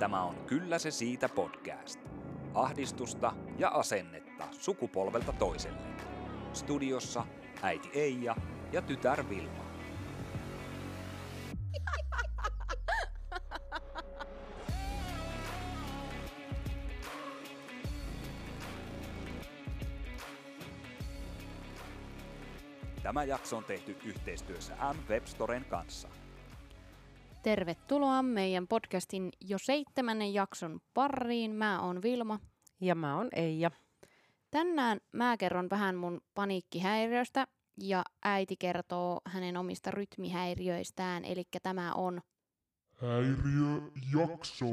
Tämä on Kyllä se siitä podcast. Ahdistusta ja asennetta sukupolvelta toiselle. Studiossa äiti Eija ja tytär Vilma. Tämä jakso on tehty yhteistyössä M-Webstoren kanssa. Tervetuloa meidän podcastin jo seitsemännen jakson pariin. Mä oon Vilma. Ja mä oon Eija. Tänään mä kerron vähän mun paniikkihäiriöstä ja äiti kertoo hänen omista rytmihäiriöistään, eli tämä on Häiriöjakso.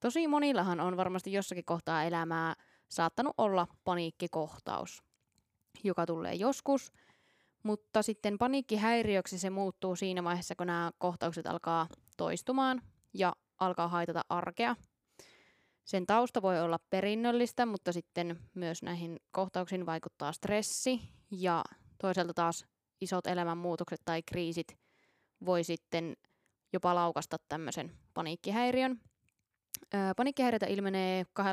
Tosi monillahan on varmasti jossakin kohtaa elämää saattanut olla paniikkikohtaus, joka tulee joskus, mutta sitten paniikkihäiriöksi se muuttuu siinä vaiheessa, kun nämä kohtaukset alkaa toistumaan ja alkaa haitata arkea. Sen tausta voi olla perinnöllistä, mutta sitten myös näihin kohtauksiin vaikuttaa stressi ja toisaalta taas isot elämänmuutokset tai kriisit voi sitten jopa laukasta tämmöisen paniikkihäiriön. Paniikkihäiriötä ilmenee 2-3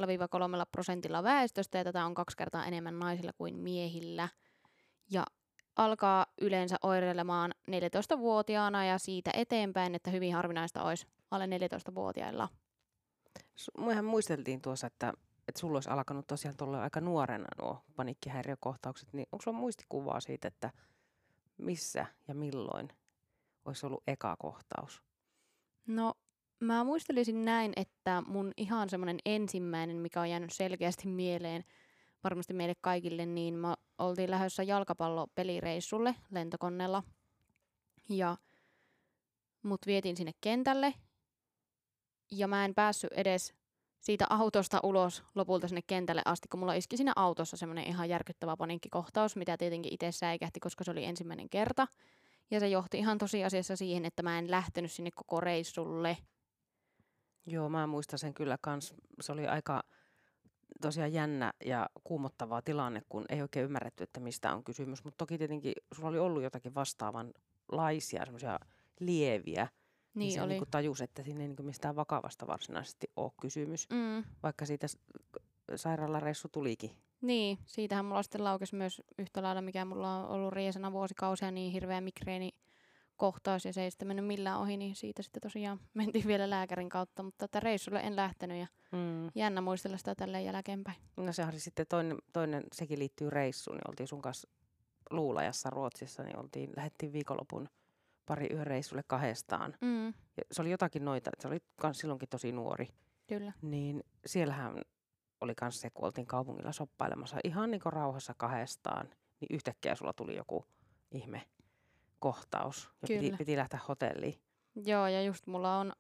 prosentilla väestöstä ja tätä on kaksi kertaa enemmän naisilla kuin miehillä. Ja alkaa yleensä oireilemaan 14-vuotiaana ja siitä eteenpäin, että hyvin harvinaista olisi alle 14-vuotiailla. Mehän muisteltiin tuossa, että, että sulla olisi alkanut tosiaan tuolla aika nuorena nuo paniikkihäiriökohtaukset, niin onko sulla muistikuvaa siitä, että missä ja milloin olisi ollut eka kohtaus? No, mä muistelisin näin, että mun ihan semmoinen ensimmäinen, mikä on jäänyt selkeästi mieleen, varmasti meille kaikille, niin me oltiin lähdössä jalkapallopelireissulle lentokoneella. Ja mut vietiin sinne kentälle. Ja mä en päässyt edes siitä autosta ulos lopulta sinne kentälle asti, kun mulla iski siinä autossa semmoinen ihan järkyttävä paniikkikohtaus, mitä tietenkin itse säikähti, koska se oli ensimmäinen kerta. Ja se johti ihan tosiasiassa siihen, että mä en lähtenyt sinne koko reissulle. Joo, mä muistan sen kyllä kans. Se oli aika tosiaan jännä ja kuumottava tilanne, kun ei oikein ymmärretty, että mistä on kysymys. Mutta toki tietenkin sulla oli ollut jotakin vastaavanlaisia, semmoisia lieviä. Niin se oli. Niin tajus, että siinä ei niin mistään vakavasta varsinaisesti ole kysymys, Mm, vaikka siitä sairaalareissu tulikin. niin, siitähän mulla sitten laukesi myös yhtä lailla, mikä mulla on ollut riesana vuosikausia, niin hirveä migreeni kohtaus ja se ei sitten mennyt millään ohi, niin siitä sitten tosiaan mentiin vielä lääkärin kautta, mutta että reissulle en lähtenyt ja Mm. jännä muistella sitä tälleen jälkeenpäin. No sehän oli sitten toinen, toinen, sekin liittyy reissuun, niin oltiin sun kanssa Luulajassa Ruotsissa, niin oltiin, lähdettiin viikonlopun pari yhden reissulle kahdestaan. Mm, Ja se oli jotakin noita, se oli kans silloinkin tosi nuori, kyllä. niin siellähän oli kans se, kun oltiin kaupungilla soppailemassa ihan niin kuin rauhassa kahdestaan, niin yhtäkkiä sulla tuli joku ihme kohtaus ja piti, Kyllä. piti lähteä hotelliin. Joo, ja just mulla on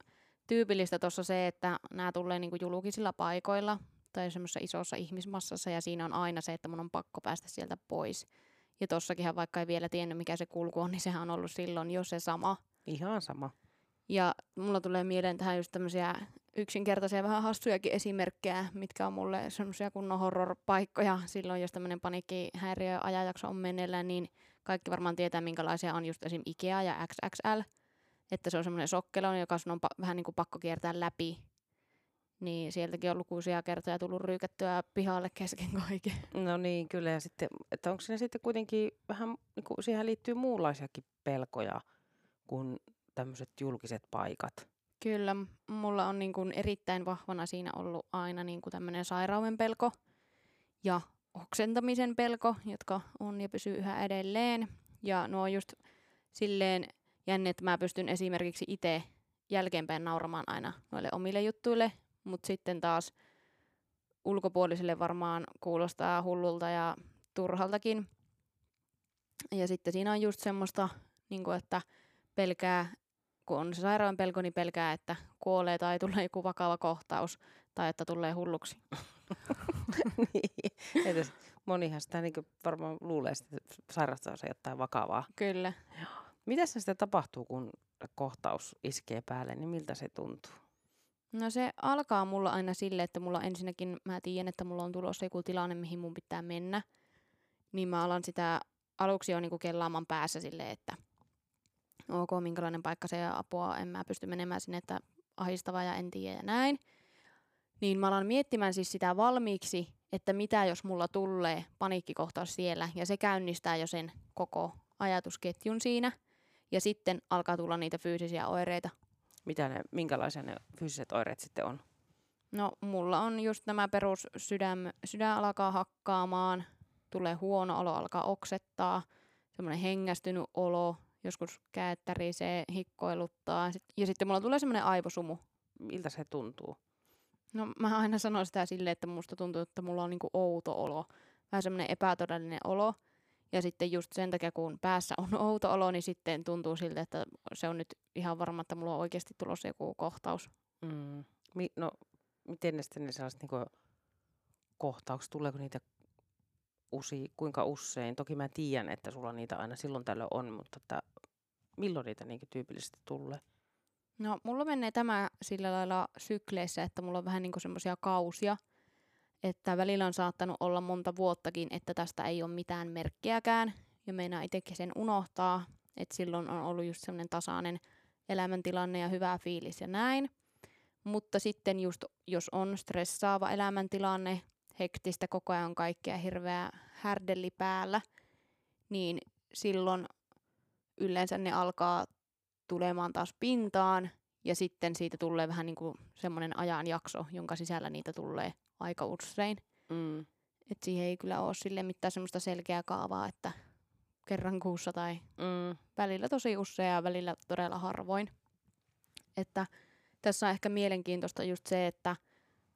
tyypillistä tuossa se, että nämä tulee niinku julkisilla paikoilla tai semmoisessa isossa ihmismassassa, ja siinä on aina se, että mun on pakko päästä sieltä pois. Ja tossakinhan, vaikka ei vielä tiennyt, mikä se kulku on, niin sehän on ollut silloin jo se sama. Ihan sama. Ja mulla tulee mieleen tähän just tämmöisiä yksinkertaisia, vähän hassujakin esimerkkejä, mitkä on mulle semmoisia kunnon horror-paikkoja. Silloin, jos tämmöinen paniikkihäiriö ajanjakso on meneillään, niin kaikki varmaan tietää, minkälaisia on just esim. Ikea ja XXL. Että se on semmoinen sokkelo, joka sun on pa- vähän niin kuin pakko kiertää läpi. Niin sieltäkin on lukuisia kertoja tullut ryykättyä pihalle kesken kaiken. No niin, kyllä. Ja sitten, että onko siinä sitten kuitenkin vähän, niin kuin siihen liittyy muunlaisiakin pelkoja kuin tämmöiset julkiset paikat. Kyllä, mulla on niin kuin erittäin vahvana siinä ollut aina niin kuin tämmöinen sairauden pelko ja oksentamisen pelko, jotka on ja pysyy yhä edelleen. Ja nuo on just silleen jänne, että mä pystyn esimerkiksi itse jälkeenpäin nauramaan aina noille omille juttuille, mutta sitten taas ulkopuolisille varmaan kuulostaa hullulta ja turhaltakin. Ja sitten siinä on just semmoista, niin kuin, että pelkää kun on se sairaan pelko, niin pelkää, että kuolee tai tulee joku vakava kohtaus tai että tulee hulluksi. niin. Että monihan sitä niin varmaan luulee, että sairastaa se jotain vakavaa. Kyllä. Mitä se sitten tapahtuu, kun kohtaus iskee päälle, niin miltä se tuntuu? No se alkaa mulla aina sille, että mulla ensinnäkin, mä tiedän, että mulla on tulossa joku tilanne, mihin mun pitää mennä. Niin mä alan sitä aluksi jo niinku kellaamaan päässä silleen, että ok, minkälainen paikka se ja apua, en mä pysty menemään sinne, että ahistavaa ja en tiedä ja näin. Niin mä alan miettimään siis sitä valmiiksi, että mitä jos mulla tulee paniikkikohtaus siellä ja se käynnistää jo sen koko ajatusketjun siinä. Ja sitten alkaa tulla niitä fyysisiä oireita. Mitä ne, minkälaisia ne fyysiset oireet sitten on? No mulla on just nämä perus sydän, sydän alkaa hakkaamaan, tulee huono olo, alkaa oksettaa, semmoinen hengästynyt olo, joskus käet tärisee, hikkoiluttaa. Ja sitten mulla tulee semmoinen aivosumu. Miltä se tuntuu? No mä aina sanon sitä silleen, että musta tuntuu, että mulla on niinku outo olo. Vähän semmoinen epätodellinen olo. Ja sitten just sen takia, kun päässä on outo olo, niin sitten tuntuu siltä, että se on nyt ihan varma, että mulla on oikeasti tulossa joku kohtaus. Mm. Mi- no, miten ne sitten ne sellaiset niin kohtaukset, tuleeko niitä usi, kuinka usein? Toki mä tiedän, että sulla niitä aina silloin tällöin on, mutta että milloin niitä niin tyypillisesti tulee? No, mulla menee tämä sillä lailla sykleissä, että mulla on vähän niin semmoisia kausia, että välillä on saattanut olla monta vuottakin, että tästä ei ole mitään merkkiäkään, ja meinaa itsekin sen unohtaa, että silloin on ollut just semmoinen tasainen elämäntilanne ja hyvä fiilis ja näin. Mutta sitten just, jos on stressaava elämäntilanne, hektistä koko ajan kaikkea hirveä härdelli päällä, niin silloin yleensä ne alkaa tulemaan taas pintaan ja sitten siitä tulee vähän niin kuin semmoinen ajanjakso, jonka sisällä niitä tulee aika usein. Mm. Et siihen ei kyllä ole sille mitään semmoista selkeää kaavaa, että kerran kuussa tai Mm. välillä tosi usein ja välillä todella harvoin. Että tässä on ehkä mielenkiintoista just se, että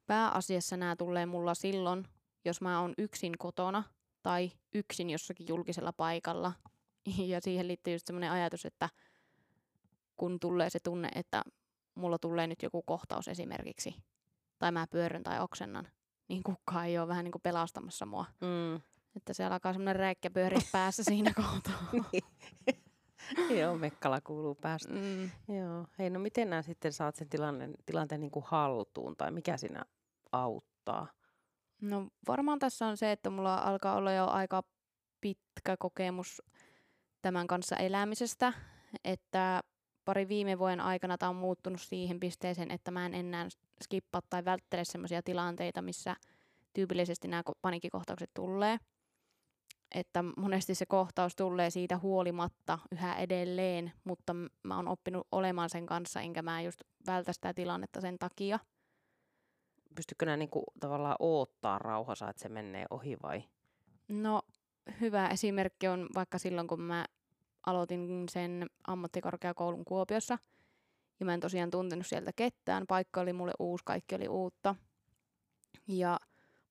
pääasiassa nämä tulee mulla silloin, jos mä oon yksin kotona tai yksin jossakin julkisella paikalla. Ja siihen liittyy just semmoinen ajatus, että kun tulee se tunne, että mulla tulee nyt joku kohtaus esimerkiksi, tai mä pyörryn tai oksennan, niin kukaan ei ole vähän niin kuin pelastamassa mua. Mm. Että se alkaa semmoinen räikkä pyöriä päässä siinä kohtaa. Joo, mekkala kuuluu päästä. Mm. Joo. Hei, no miten nää sitten saat sen tilanne, tilanteen niin kuin haltuun tai mikä siinä auttaa? No varmaan tässä on se, että mulla alkaa olla jo aika pitkä kokemus tämän kanssa elämisestä, että pari viime vuoden aikana tämä on muuttunut siihen pisteeseen, että mä en enää skippaa tai välttele sellaisia tilanteita, missä tyypillisesti nämä ko- paniikkikohtaukset tulee. Että monesti se kohtaus tulee siitä huolimatta yhä edelleen, mutta mä oon oppinut olemaan sen kanssa, enkä mä just vältä sitä tilannetta sen takia. Pystytkö nää niin kuin tavallaan oottaa rauhassa, että se menee ohi vai? No hyvä esimerkki on vaikka silloin, kun mä aloitin sen ammattikorkeakoulun Kuopiossa. Ja mä en tosiaan tuntenut sieltä ketään. Paikka oli mulle uusi, kaikki oli uutta. Ja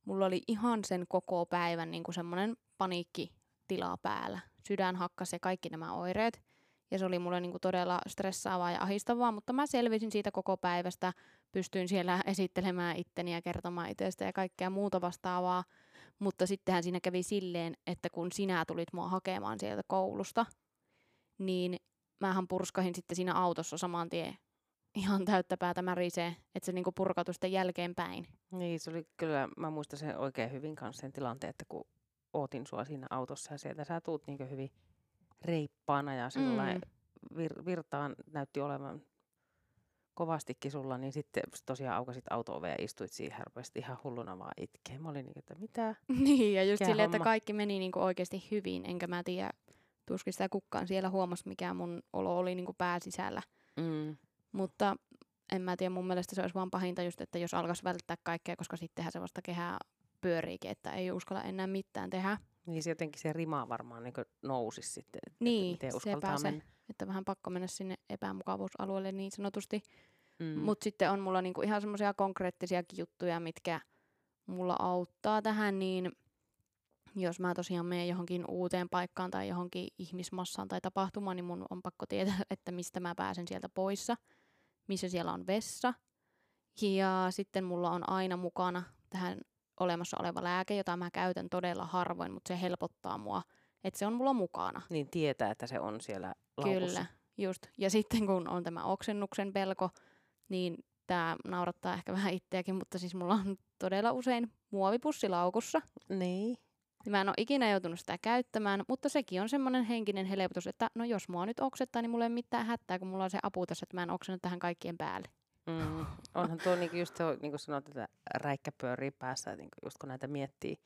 mulla oli ihan sen koko päivän niin kuin semmoinen paniikkitila päällä. Sydän hakkas ja kaikki nämä oireet. Ja se oli mulle niin kuin todella stressaavaa ja ahistavaa, mutta mä selvisin siitä koko päivästä. Pystyin siellä esittelemään itteni ja kertomaan itsestä ja kaikkea muuta vastaavaa. Mutta sittenhän siinä kävi silleen, että kun sinä tulit mua hakemaan sieltä koulusta, niin mähän purskahin sitten siinä autossa saman tien ihan täyttä päätä märisee, että se niinku purkautui sitten jälkeenpäin. Niin, se oli kyllä, mä muistan sen oikein hyvin kanssa sen tilanteen, että kun ootin sua siinä autossa ja sieltä sä tuut niin hyvin reippaana ja sillä Mm. vir, virtaan näytti olevan kovastikin sulla, niin sitten tosiaan aukasit auto ja istuit siihen rupesit ihan hulluna vaan itkeen. Mä olin niin, että mitä? niin, ja just silleen, että kaikki meni niinku oikeasti hyvin, enkä mä tiedä, tuskin sitä kukaan siellä huomasi, mikä mun olo oli niinku pääsisällä. Mm. Mutta en mä tiedä, mun mielestä se olisi vaan pahinta just, että jos alkaisi välttää kaikkea, koska sittenhän se vasta kehää pyöriikin, että ei uskalla enää mitään tehdä. Niin se jotenkin se rima varmaan niin nousisi sitten, että Niin, miten uskaltaa se. mennä. Että vähän pakko mennä sinne epämukavuusalueelle niin sanotusti. Mm. Mm. Mutta sitten on mulla niinku ihan semmoisia konkreettisiakin juttuja, mitkä mulla auttaa tähän, niin jos mä tosiaan menen johonkin uuteen paikkaan tai johonkin ihmismassaan tai tapahtumaan, niin mun on pakko tietää, että mistä mä pääsen sieltä poissa, missä siellä on vessa. Ja sitten mulla on aina mukana tähän olemassa oleva lääke, jota mä käytän todella harvoin, mutta se helpottaa mua, että se on mulla mukana. Niin tietää, että se on siellä laukussa. Kyllä, just. Ja sitten kun on tämä oksennuksen pelko, niin tämä naurattaa ehkä vähän itseäkin, mutta siis mulla on todella usein muovipussi laukussa. Niin. Ja Mä en ole ikinä joutunut sitä käyttämään, mutta sekin on semmoinen henkinen helpotus, että no jos mua nyt oksettaa, niin mulla ei ole mitään hätää, kun mulla on se apu tässä, että mä en oksenna tähän kaikkien päälle. Mm. Onhan tuo niinku just tuo, niin kuin sanoit, että räikkä pyörii päässä, niinku just kun näitä miettii,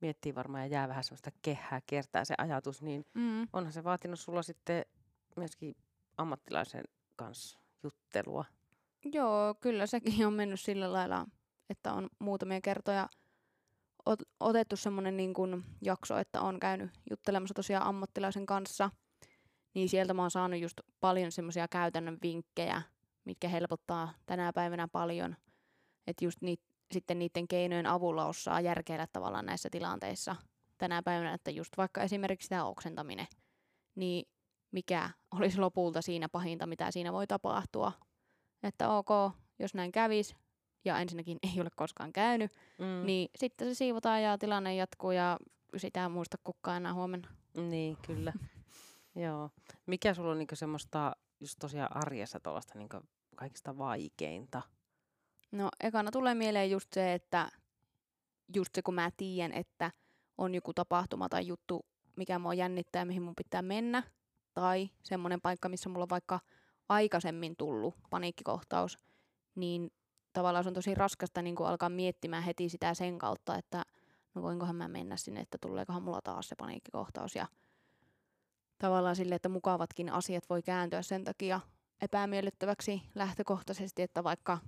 miettii varmaan ja jää vähän semmoista kehää, kiertää se ajatus, niin Mm. onhan se vaatinut sulla sitten myöskin ammattilaisen kanssa juttelua. Joo, kyllä sekin on mennyt sillä lailla, että on muutamia kertoja otettu semmoinen niin kuin jakso, että on käynyt juttelemassa tosiaan ammattilaisen kanssa. Niin sieltä mä oon saanut just paljon semmoisia käytännön vinkkejä, mitkä helpottaa tänä päivänä paljon. Että just niit, sitten niiden keinojen avulla osaa järkeillä tavallaan näissä tilanteissa tänä päivänä, että just vaikka esimerkiksi tämä oksentaminen, niin mikä olisi lopulta siinä pahinta, mitä siinä voi tapahtua. Että ok, jos näin kävis, ja ensinnäkin ei ole koskaan käynyt, Mm. niin sitten se siivotaan ja tilanne jatkuu ja sitä ei muista kukaan enää huomenna. Niin, kyllä. Joo. Mikä sulla on niinku semmoista just tosiaan arjessa tuollaista niinku kaikista vaikeinta? No ekana tulee mieleen just se, että just se kun mä tiedän, että on joku tapahtuma tai juttu, mikä mua jännittää ja mihin mun pitää mennä, tai semmoinen paikka, missä mulla on vaikka aikaisemmin tullut paniikkikohtaus, niin tavallaan se on tosi raskasta niin kuin alkaa miettimään heti sitä sen kautta, että no voinkohan mä mennä sinne, että tuleekohan mulla taas se paniikkikohtaus. Ja tavallaan sille, että mukavatkin asiat voi kääntyä sen takia epämiellyttäväksi lähtökohtaisesti, että vaikka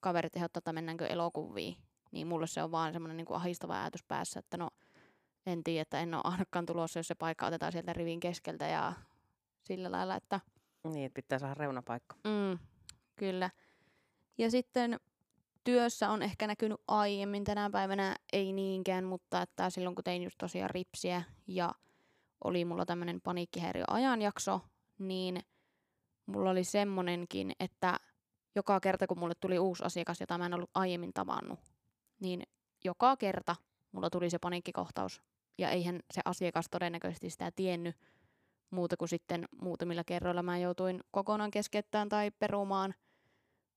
kaverit ehdottaa, että mennäänkö elokuviin, niin mulle se on vaan semmoinen niin ahistava ajatus päässä, että no en tiedä, että en ole ainakaan tulossa, jos se paikka otetaan sieltä rivin keskeltä ja sillä lailla, että Niin, että pitää saada reunapaikka. Mm, kyllä. Ja sitten työssä on ehkä näkynyt aiemmin tänä päivänä, ei niinkään, mutta että silloin kun tein just tosiaan ripsiä ja oli mulla tämmöinen paniikkihäiriöajanjakso, niin mulla oli semmonenkin, että joka kerta kun mulle tuli uusi asiakas, jota mä en ollut aiemmin tavannut, niin joka kerta mulla tuli se paniikkikohtaus. Ja eihän se asiakas todennäköisesti sitä tiennyt, muuta kuin sitten muutamilla kerroilla mä joutuin kokonaan keskeyttämään tai perumaan.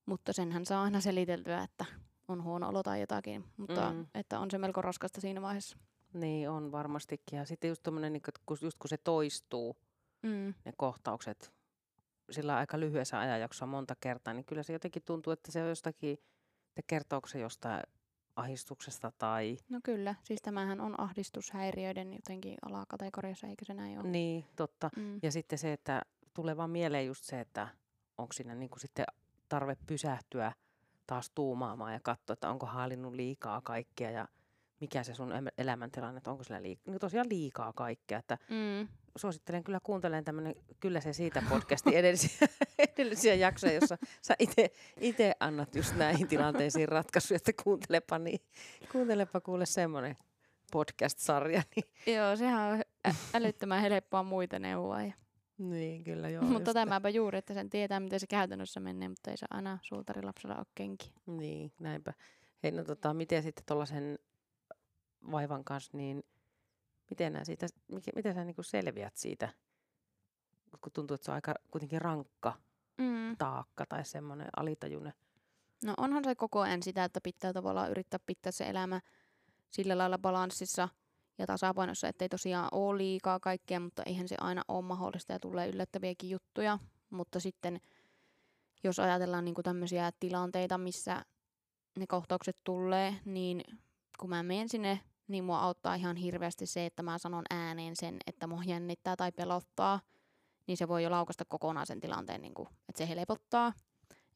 Mutta senhän saa aina seliteltyä, että on huono olo tai jotakin, mutta Mm. että on se melko raskasta siinä vaiheessa. Niin, on varmastikin. Ja sitten just tommonen, niin kun, just kun se toistuu, Mm. ne kohtaukset, sillä aika lyhyessä ajanjaksossa monta kertaa, niin kyllä se jotenkin tuntuu, että se on jostakin, että kertooko se jostain ahistuksesta tai... No kyllä, siis tämähän on ahdistushäiriöiden jotenkin alakategoriassa, eikö se näin ole? Niin, totta. Mm. Ja sitten se, että tulee vaan mieleen just se, että onko siinä niin kuin sitten tarve pysähtyä taas tuumaamaan ja katsoa, että onko haalinnut liikaa kaikkea ja mikä se sun elämäntilanne, että onko sillä liikaa, no tosiaan liikaa kaikkea. Että Mm. suosittelen kyllä kuuntelemaan tämmöinen Kyllä se siitä podcasti edellisiä, edellisiä jaksoja, jossa sä itse annat just näihin tilanteisiin ratkaisuja, että kuuntelepa, niin, kuuntelepa kuule semmoinen podcast-sarja. Niin, Joo, sehän on älyttömän helppoa muita neuvoa. Ja. Niin kyllä joo. mutta tämäpä juuri, että sen tietää, miten se käytännössä menee, mutta ei se aina suutarilapsella ole kenki. Niin, näinpä. Hei, no tota, miten sitten tuollaisen vaivan kanssa, niin miten, siitä, miten sä niinku selviät siitä, kun tuntuu, että se on aika kuitenkin rankka Mm. taakka tai semmoinen alitajunne. No onhan se koko ajan sitä, että pitää tavallaan yrittää pitää se elämä sillä lailla balanssissa ja tasapainossa, ettei tosiaan ole liikaa kaikkea, mutta eihän se aina ole mahdollista ja tulee yllättäviäkin juttuja. Mutta sitten jos ajatellaan niinku tämmöisiä tilanteita, missä ne kohtaukset tulee, niin kun mä menen sinne, niin mua auttaa ihan hirveästi se, että mä sanon ääneen sen, että mua jännittää tai pelottaa, niin se voi jo laukasta kokonaan sen tilanteen, niin kuin, että se helpottaa.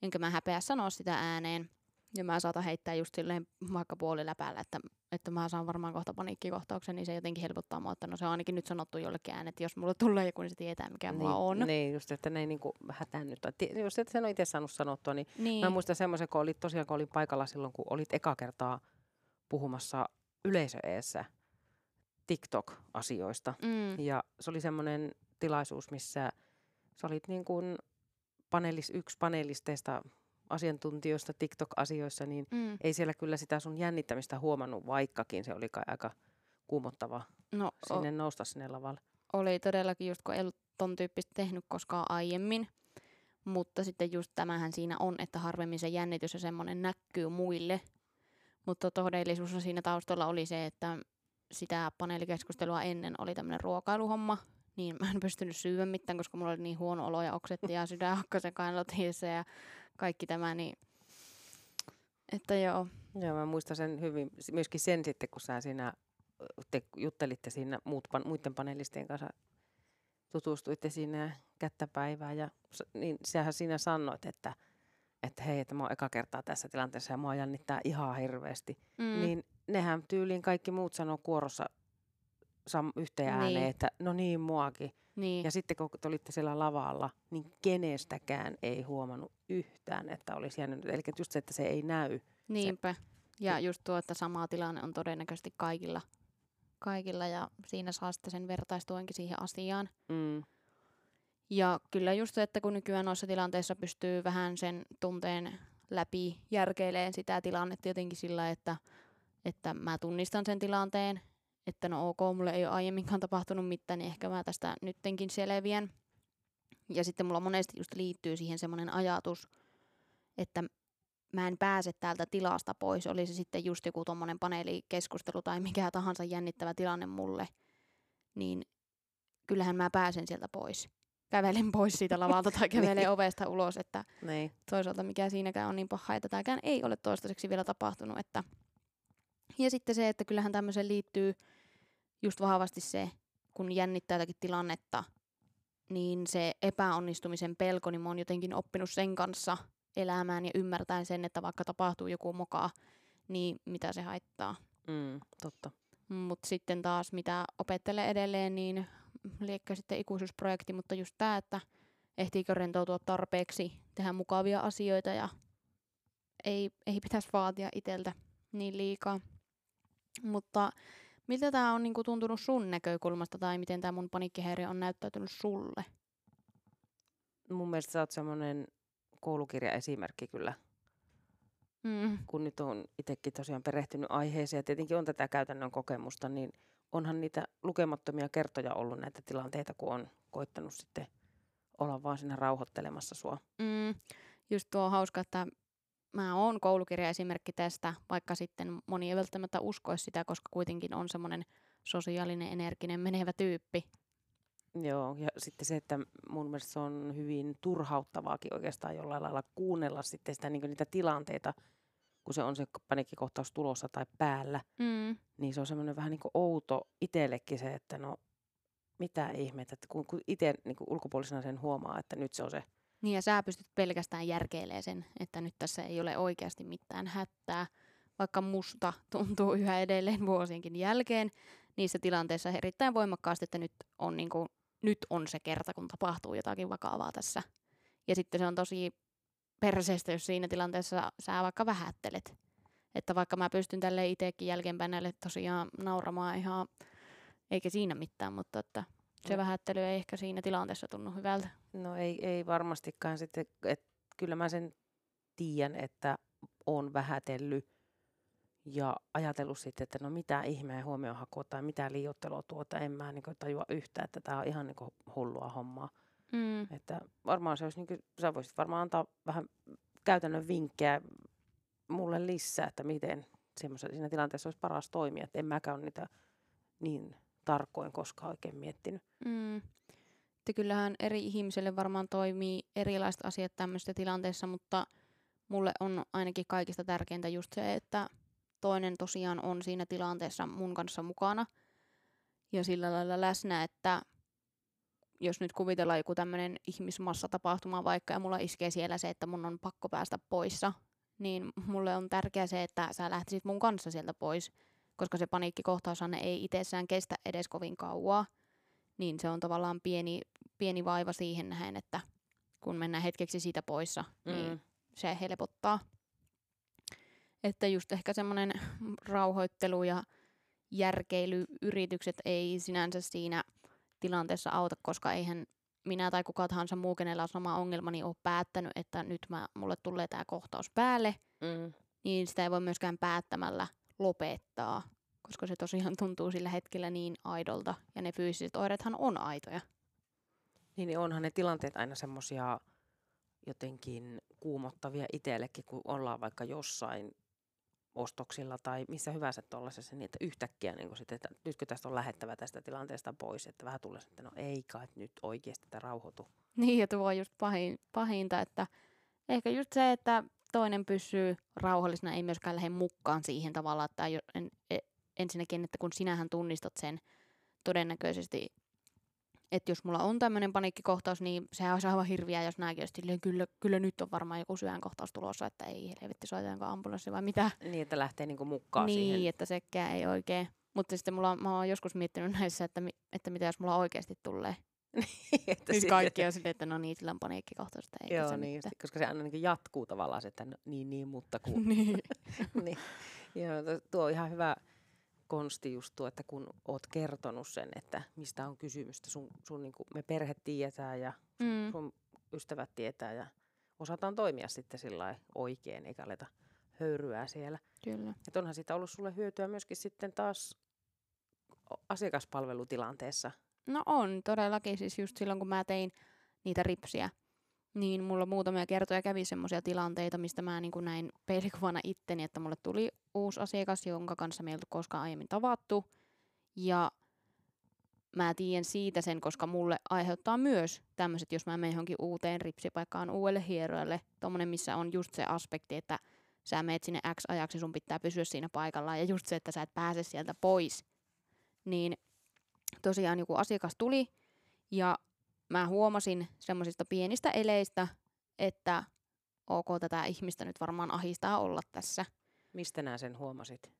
Enkä mä häpeä sanoa sitä ääneen. Ja mä saatan heittää just silleen vaikka puoliläpäällä, että, että mä saan varmaan kohta paniikkikohtauksen, niin se jotenkin helpottaa mua, että no se on ainakin nyt sanottu jollekin äänet, että jos mulla tulee joku, niin se tietää, mikä niin, mulla on. Niin, just, että ne ei niinku hätännyt. Tai ti- Jos et sen ole itse saanut sanottua, niin, Niin. mä muistan semmoisen, kun olit tosiaan, kun olin paikalla silloin, kun olit eka kertaa puhumassa yleisöeessä TikTok-asioista. mm, Ja se oli semmoinen tilaisuus, missä sä olit niin kuin paneelis, yksi panelisteista asiantuntijoista TikTok-asioissa, niin mm. ei siellä kyllä sitä sun jännittämistä huomannut, vaikkakin se oli kai aika kuumottava No, o- sinne nousta sinne lavalle. oli todellakin just, kun ei ollut ton tyyppistä tehnyt koskaan aiemmin. Mutta sitten just tämähän siinä on, että harvemmin se jännitys ja semmoinen näkyy muille. Mutta todellisuus siinä taustalla oli se, että sitä paneelikeskustelua ennen oli tämmöinen ruokailuhomma, niin mä en pystynyt syödä mitään, koska mulla oli niin huono olo ja oksetti ja sydänhakkasen kainalot hiessä ja kaikki tämä, niin että joo. Joo, mä muistan sen hyvin, myöskin sen sitten, kun sä siinä te juttelitte siinä muut, muiden panelistien kanssa, tutustuitte siinä kättäpäivään ja s- niin sähän siinä sanoit, että, että hei, että mä oon eka kertaa tässä tilanteessa ja mua jännittää ihan hirveästi. Mm. Niin nehän tyyliin kaikki muut sanoo kuorossa sam, yhteen ääneen, Niin. että no niin muakin. niin. Ja sitten kun te olitte siellä lavalla, niin kenestäkään ei huomannut yhtään, että olisi jäänyt. Eli just se, että se ei näy. Niinpä. Ja just tuo, että sama tilanne on todennäköisesti kaikilla, kaikilla ja siinä saa sitten sen vertaistuenkin siihen asiaan. Mm. Ja kyllä just se, että kun nykyään noissa tilanteissa pystyy vähän sen tunteen läpi järkeileen sitä tilannetta jotenkin sillä, että, että mä tunnistan sen tilanteen, että no ok, mulle ei ole aiemminkaan tapahtunut mitään, niin ehkä mä tästä nyttenkin selviän. Ja sitten mulla monesti just liittyy siihen semmoinen ajatus, että mä en pääse täältä tilasta pois, oli se sitten just joku tommonen paneelikeskustelu tai mikä tahansa jännittävä tilanne mulle, niin kyllähän mä pääsen sieltä pois. Kävelen pois siitä lavalta tai kävelen Niin. ovesta ulos, että Niin. toisaalta mikä siinäkään on niin paha, että tämäkään ei ole toistaiseksi vielä tapahtunut. Että... Ja sitten se, että kyllähän tämmöiseen liittyy just vahvasti se, kun jännittää jotakin tilannetta, niin se epäonnistumisen pelko, niin mä oon jotenkin oppinut sen kanssa elämään ja ymmärtäen sen, että vaikka tapahtuu joku moka, niin mitä se haittaa. Mm, totta. Mutta sitten taas, mitä opettelee edelleen, niin liekkä sitten ikuisuusprojekti, mutta just tämä, että ehtiikö rentoutua tarpeeksi, tehdä mukavia asioita ja ei, ei pitäisi vaatia itseltä niin liikaa. Mutta miltä tämä on niinku tuntunut sun näkökulmasta tai miten tämä mun paniikkihäiriö on näyttäytynyt sulle? Mun mielestä sä oot semmoinen koulukirjaesimerkki kyllä, Mm. kun nyt on itsekin tosiaan perehtynyt aiheeseen ja tietenkin on tätä käytännön kokemusta, niin onhan niitä lukemattomia kertoja ollut näitä tilanteita, kun on koittanut sitten olla vaan siinä rauhoittelemassa sua. Mm, just tuo on hauska, että mä oon koulukirjaesimerkki tästä, vaikka sitten moni ei välttämättä uskoisi sitä, koska kuitenkin on semmoinen sosiaalinen, energinen, menevä tyyppi. Joo, ja sitten se, että mun mielestä se on hyvin turhauttavaakin oikeastaan jollain lailla kuunnella sitten sitä, niin niitä tilanteita, kun se on se paniikkikohtaus tulossa tai päällä, Mm. niin se on semmoinen vähän niin kuin outo itsellekin se, että no mitä ihmettä, että kun, kun itse niin kuin ulkopuolisena sen huomaa, että nyt se on se, Niin ja sä pystyt pelkästään järkeilemään sen, että nyt tässä ei ole oikeasti mitään hätää. Vaikka musta tuntuu yhä edelleen vuosienkin jälkeen niissä tilanteissa erittäin voimakkaasti, että nyt on, niin kuin, nyt on se kerta, kun tapahtuu jotakin vakavaa tässä. Ja sitten se on tosi perseestä, jos siinä tilanteessa sä vaikka vähättelet. Että vaikka mä pystyn tälle itsekin jälkeenpäin näille tosiaan nauramaan ihan, eikä siinä mitään, mutta että se vähättely ei ehkä siinä tilanteessa tunnu hyvältä. No ei, ei varmastikaan sitten, että kyllä mä sen tiedän, että on vähätellyt ja ajatellut sitten, että no mitä ihmeen huomionhakua tai mitä liiottelua tuota, en mä niin tajua yhtään, että tämä on ihan niin hullua hommaa. Mm. Että varmaan se olisi, niin kuin, sä voisit varmaan antaa vähän käytännön vinkkejä mulle lisää, että miten semmoisessa siinä tilanteessa olisi paras toimia. Että en mäkään ole niitä niin tarkoin koskaan oikein miettinyt. Mm. Että kyllähän eri ihmisille varmaan toimii erilaiset asiat tämmöisessä tilanteessa, mutta mulle on ainakin kaikista tärkeintä just se, että toinen tosiaan on siinä tilanteessa mun kanssa mukana ja sillä lailla läsnä, että jos nyt kuvitellaan joku tämmöinen ihmismassatapahtuma vaikka ja mulla iskee siellä se, että mun on pakko päästä poissa, niin mulle on tärkeää se, että sä lähtisit mun kanssa sieltä pois, koska se paniikkikohtaushan ei itsessään kestä edes kovin kauaa niin se on tavallaan pieni, pieni vaiva siihen nähen, että kun mennään hetkeksi siitä poissa, mm. niin se helpottaa. Että just ehkä semmoinen rauhoittelu ja järkeilyyritykset ei sinänsä siinä tilanteessa auta, koska eihän minä tai kuka tahansa muu, kenellä on sama ongelma, niin ole päättänyt, että nyt mä, mulle tulee tämä kohtaus päälle, Mm. niin sitä ei voi myöskään päättämällä lopettaa, koska se tosiaan tuntuu sillä hetkellä niin aidolta, ja ne fyysiset oireethan on aitoja. Niin, niin onhan ne tilanteet aina semmoisia jotenkin kuumottavia itsellekin, kun ollaan vaikka jossain ostoksilla tai missä hyvänsä tuollaisessa, niin että yhtäkkiä niin kuin sit, että nytkö tästä on lähettävä tästä tilanteesta pois, että vähän tulee että no ei kai nyt oikeasti, että rauhoitu. Niin, ja tuo on just pahin, pahinta, että Ehkä just se, että toinen pysyy rauhallisena, ei myöskään lähde mukaan siihen tavalla, että e, ensinnäkin, että kun sinähän tunnistat sen todennäköisesti, että jos mulla on tämmöinen paniikkikohtaus, niin sehän olisi aivan hirviä, jos nämäkin olisi silleen, kyllä, kyllä nyt on varmaan joku sydänkohtaus tulossa, että ei helvetti soitetaanko ambulanssi vai mitä. Niin, että lähtee niinku mukaan niin, siihen. että sekään ei oikein. Mutta sitten mulla, on- mä oon joskus miettinyt näissä, että, mi- että mitä jos mulla oikeasti tulee. että Siis sitten- kaikki on silleen, että no niin, sillä on paniikkikohtaus, että ei Joo, se niin, mitään. koska se aina niin jatkuu tavallaan että no, niin, niin, mutta kun. niin. niin. Joo, tuo on ihan hyvä konsti just tuo, että kun oot kertonut sen, että mistä on kysymystä, sun, sun niin kuin me perhe tietää ja sun, Mm. sun ystävät tietää ja osataan toimia sitten sillä oikein, eikä aleta höyryää siellä. Kyllä. Et onhan siitä ollut sulle hyötyä myöskin sitten taas asiakaspalvelutilanteessa. No on, todellakin. Siis just silloin, kun mä tein niitä ripsiä, niin mulla muutamia kertoja kävi semmoisia tilanteita, mistä mä niin näin peilikuvana itteni, että mulle tuli uusi asiakas, jonka kanssa me ei oltu koskaan aiemmin tavattu. Ja mä tiedän siitä sen, koska mulle aiheuttaa myös tämmöiset, jos mä menen johonkin uuteen ripsipaikkaan uudelle hierojalle, tommonen, missä on just se aspekti, että sä meet sinne X ajaksi, sun pitää pysyä siinä paikallaan, ja just se, että sä et pääse sieltä pois. Niin tosiaan joku asiakas tuli, ja mä huomasin semmoisista pienistä eleistä, että ok, tätä ihmistä nyt varmaan ahistaa olla tässä. Mistä nää sen huomasit?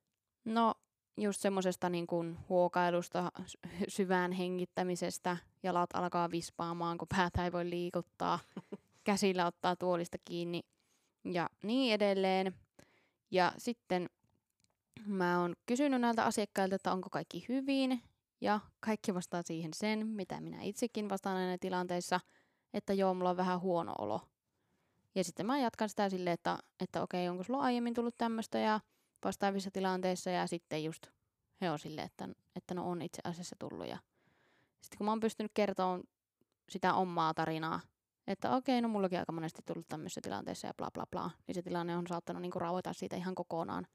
No just semmoisesta niin kuin huokailusta, sy- syvään hengittämisestä, jalat alkaa vispaamaan, kun päätä ei voi liikuttaa, käsillä ottaa tuolista kiinni ja niin edelleen. Ja sitten mä oon kysynyt näiltä asiakkailta, että onko kaikki hyvin, ja kaikki vastaa siihen sen, mitä minä itsekin vastaan näissä tilanteissa, että joo, mulla on vähän huono olo. Ja sitten mä jatkan sitä silleen, että, että okei, onko sulla aiemmin tullut tämmöistä, ja vastaavissa tilanteissa ja sitten just he on silleen, että, että no on itse asiassa tullut. Ja sitten kun mä oon pystynyt kertomaan sitä omaa tarinaa, että okei, no mullakin aika monesti tullut tämmöisissä tilanteissa ja bla bla bla, niin se tilanne on saattanut niinku rauhoittaa siitä ihan kokonaan.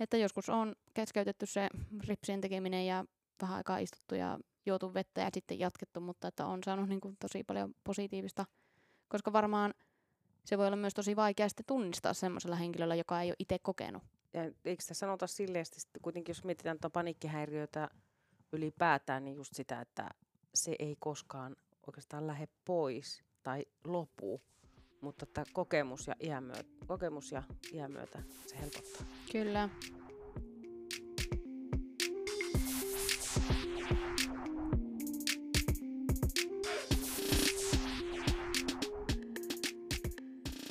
Että joskus on keskeytetty se ripsien tekeminen ja vähän aikaa istuttu ja juotu vettä ja sitten jatkettu, mutta että on saanut niinku tosi paljon positiivista, koska varmaan se voi olla myös tosi vaikea sitten tunnistaa semmoisella henkilöllä, joka ei ole itse kokenut. Ja eikö sitä sanota silleen, että kuitenkin jos mietitään tuota paniikkihäiriötä ylipäätään, niin just sitä, että se ei koskaan oikeastaan lähde pois tai lopu, mutta että kokemus ja iän myötä, kokemus ja iän myötä se helpottaa. Kyllä.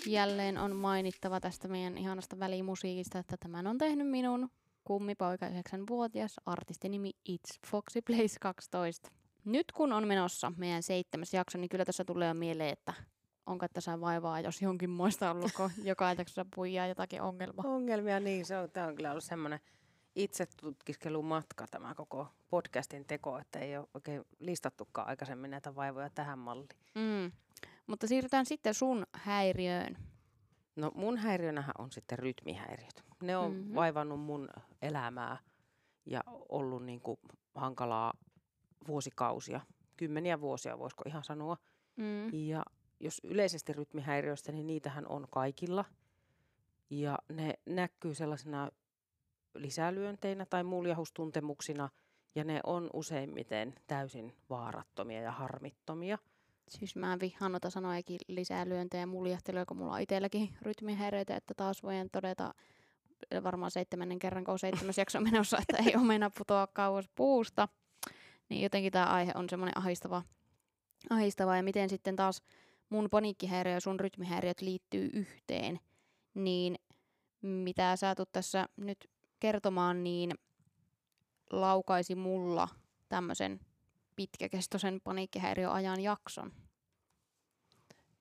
Jälleen on mainittava tästä meidän ihanasta välimusiikista, että tämän on tehnyt minun kummipoika 9-vuotias artistinimi It's Foxy Place 12. Nyt kun on menossa meidän seitsemäs jakso, niin kyllä tässä tulee mieleen, että onko tässä vaivaa, jos jonkin muista ollut, kun joka jaksossa puijaa jotakin ongelmaa. Ongelmia, niin se on, tämä on kyllä ollut semmoinen itse tutkiskelun matka tämä koko podcastin teko, että ei ole oikein listattukaan aikaisemmin näitä vaivoja tähän malliin. Mm. Mutta siirrytään sitten sun häiriöön. No mun häiriönähän on sitten rytmihäiriöt. Ne on Mhm. mm-hmm. vaivannut mun elämää ja ollut niin kuin hankalaa vuosikausia, kymmeniä vuosia voisiko ihan sanoa. Mm. Ja jos yleisesti rytmihäiriöistä, niin niitähän on kaikilla. Ja ne näkyy sellaisena lisälyönteinä tai muljahustuntemuksina, ja ne on useimmiten täysin vaarattomia ja harmittomia. Siis mä vihaan noita sanojakin lisää lyöntejä ja muljahtelua, kun mulla on itselläkin rytmihäiriöitä, että taas voin todeta varmaan seitsemännen kerran, kun on seitsemäs jakso menossa, että ei omena putoa kauas puusta. Niin jotenkin tämä aihe on semmoinen ahistava, ahistava. Ja miten sitten taas mun paniikkihäiriö ja sun rytmihäiriöt liittyy yhteen, niin mitä sä tulet tässä nyt kertomaan, niin laukaisi mulla tämmöisen pitkäkestoisen paniikkihäiriöajan jakson.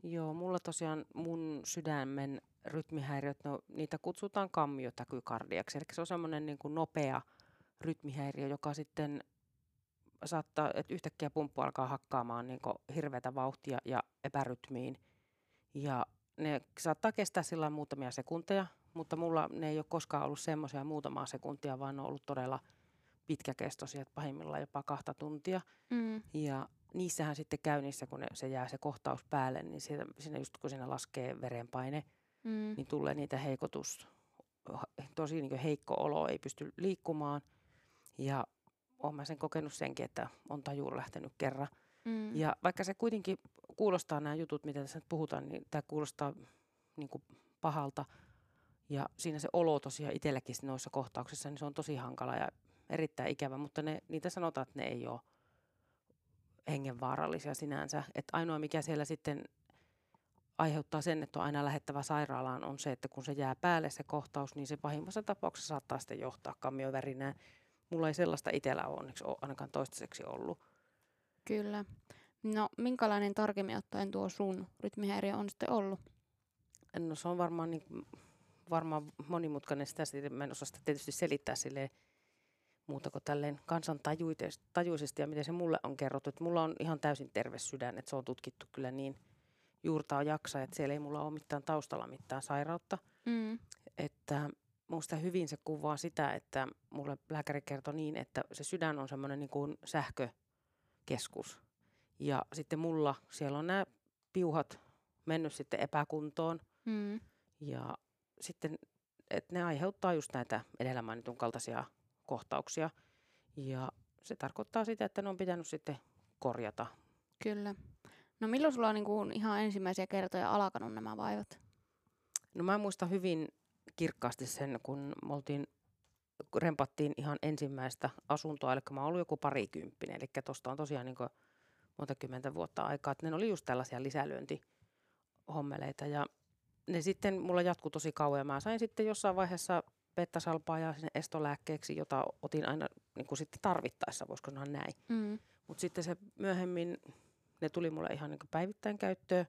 Joo, mulla tosiaan mun sydämen rytmihäiriöt, no, niitä kutsutaan kammiotäkykardiaksi. Eli se on semmoinen niin kuin nopea rytmihäiriö, joka sitten saattaa, että yhtäkkiä pumppu alkaa hakkaamaan niin hirveätä vauhtia ja epärytmiin. Ja ne saattaa kestää sillä muutamia sekunteja, mutta mulla ne ei ole koskaan ollut semmoisia muutamaa sekuntia, vaan ne on ollut todella pitkäkestoisia, että pahimmillaan jopa kahta tuntia. Mm. Ja niissähän sitten käy niissä, kun ne, se jää se kohtaus päälle, niin siinä, siinä just kun siinä laskee verenpaine, Mm. niin tulee niitä heikotus, tosi niin heikko olo, ei pysty liikkumaan. Ja olen mä sen kokenut senkin, että on tajuun lähtenyt kerran. Mm. Ja vaikka se kuitenkin kuulostaa nämä jutut, mitä tässä nyt puhutaan, niin tämä kuulostaa niin kuin pahalta. Ja siinä se olo tosiaan itselläkin noissa kohtauksissa, niin se on tosi hankala ja erittäin ikävä, mutta ne, niitä sanotaan, että ne ei ole hengenvaarallisia sinänsä. Että ainoa, mikä siellä sitten aiheuttaa sen, että on aina lähettävä sairaalaan, on se, että kun se jää päälle se kohtaus, niin se pahimmassa tapauksessa saattaa sitten johtaa kammiovärinään. Mulla ei sellaista itsellä ole onneksi ole ainakaan toistaiseksi ollut. Kyllä. No, minkälainen tarkemmin ottaen tuo sun rytmihäiriö on sitten ollut? No se on varmaan, niin, varmaan monimutkainen, sitä mä en osaa sitä tietysti selittää silleen muuta kuin tälleen kansantajuisesti ja miten se mulle on kerrottu. Että mulla on ihan täysin terve sydän, että se on tutkittu kyllä niin juurtaa jaksa, että siellä ei mulla ole mitään taustalla mitään sairautta. Mm. Että musta hyvin se kuvaa sitä, että mulle lääkäri kertoi niin, että se sydän on semmoinen niin kuin sähkökeskus. Ja sitten mulla siellä on nämä piuhat mennyt sitten epäkuntoon. Mm. Ja sitten, että ne aiheuttaa just näitä edellä mainitun kaltaisia kohtauksia. Ja se tarkoittaa sitä, että ne on pitänyt sitten korjata. Kyllä. No milloin sulla on niin kuin ihan ensimmäisiä kertoja alkanut nämä vaivat? No mä muistan hyvin kirkkaasti sen, kun me oltiin, rempattiin ihan ensimmäistä asuntoa, eli mä oon ollut joku parikymppinen, eli tuosta on tosiaan niin monta kymmentä vuotta aikaa, että ne oli just tällaisia lisälyöntihommeleita ja ne sitten mulla jatkuu tosi kauan ja mä sain sitten jossain vaiheessa pettasalpaa ja sinne estolääkkeeksi, jota otin aina niin kuin sitten tarvittaessa, voisiko sanoa näin. Mm. Mutta sitten se myöhemmin, ne tuli mulle ihan niin päivittäin käyttöön.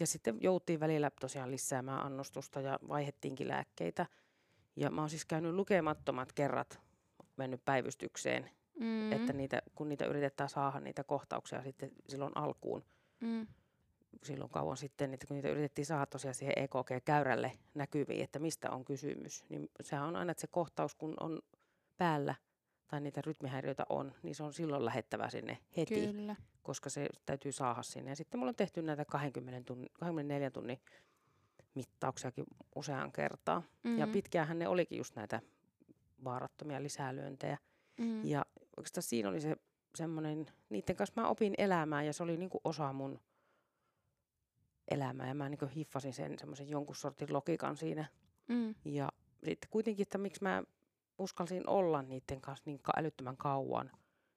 Ja sitten joutiin välillä tosiaan lisäämään annostusta ja vaihettiinkin lääkkeitä. Ja mä oon siis käynyt lukemattomat kerrat mennyt päivystykseen, mm. että niitä, kun niitä yritetään saada niitä kohtauksia sitten silloin alkuun, Mm. Silloin kauan sitten, että kun niitä yritettiin saada tosiaan siihen EKG-käyrälle näkyviin, että mistä on kysymys, niin sehän on aina, että se kohtaus kun on päällä tai niitä rytmihäiriöitä on, niin se on silloin lähettävä sinne heti, Kyllä. koska se täytyy saada sinne. Ja sitten mulla on tehty näitä 20 tunnin, 24 tunnin mittauksiakin useaan kertaan. Mm. Ja pitkäänhän ne olikin just näitä vaarattomia lisälyöntejä. Mm. Ja oikeastaan siinä oli se semmoinen, niiden kanssa mä opin elämään ja se oli niinku osa mun elämää. Ja mä niinku hiffasin sen semmoisen jonkun sortin logiikan siinä. Mm. Ja sitten kuitenkin, että miksi mä uskalsin olla niiden kanssa niin älyttömän kauan.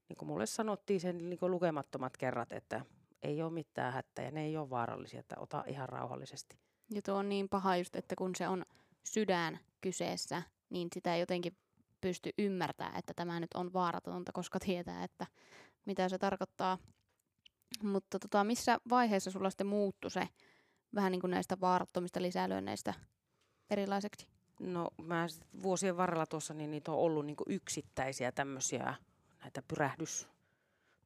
Niin kuin mulle sanottiin sen niin kuin lukemattomat kerrat, että ei ole mitään hätää ja ne ei ole vaarallisia, että ota ihan rauhallisesti. Ja tuo on niin paha just, että kun se on sydän kyseessä, niin sitä ei jotenkin pysty ymmärtämään, että tämä nyt on vaaratonta, koska tietää, että mitä se tarkoittaa. Mutta tota, missä vaiheessa sulla sitten muuttui se vähän niin kuin näistä vaarattomista lisälyönneistä erilaiseksi? No mä vuosien varrella tuossa, niin niitä on ollut niin yksittäisiä tämmöisiä näitä pyrähdys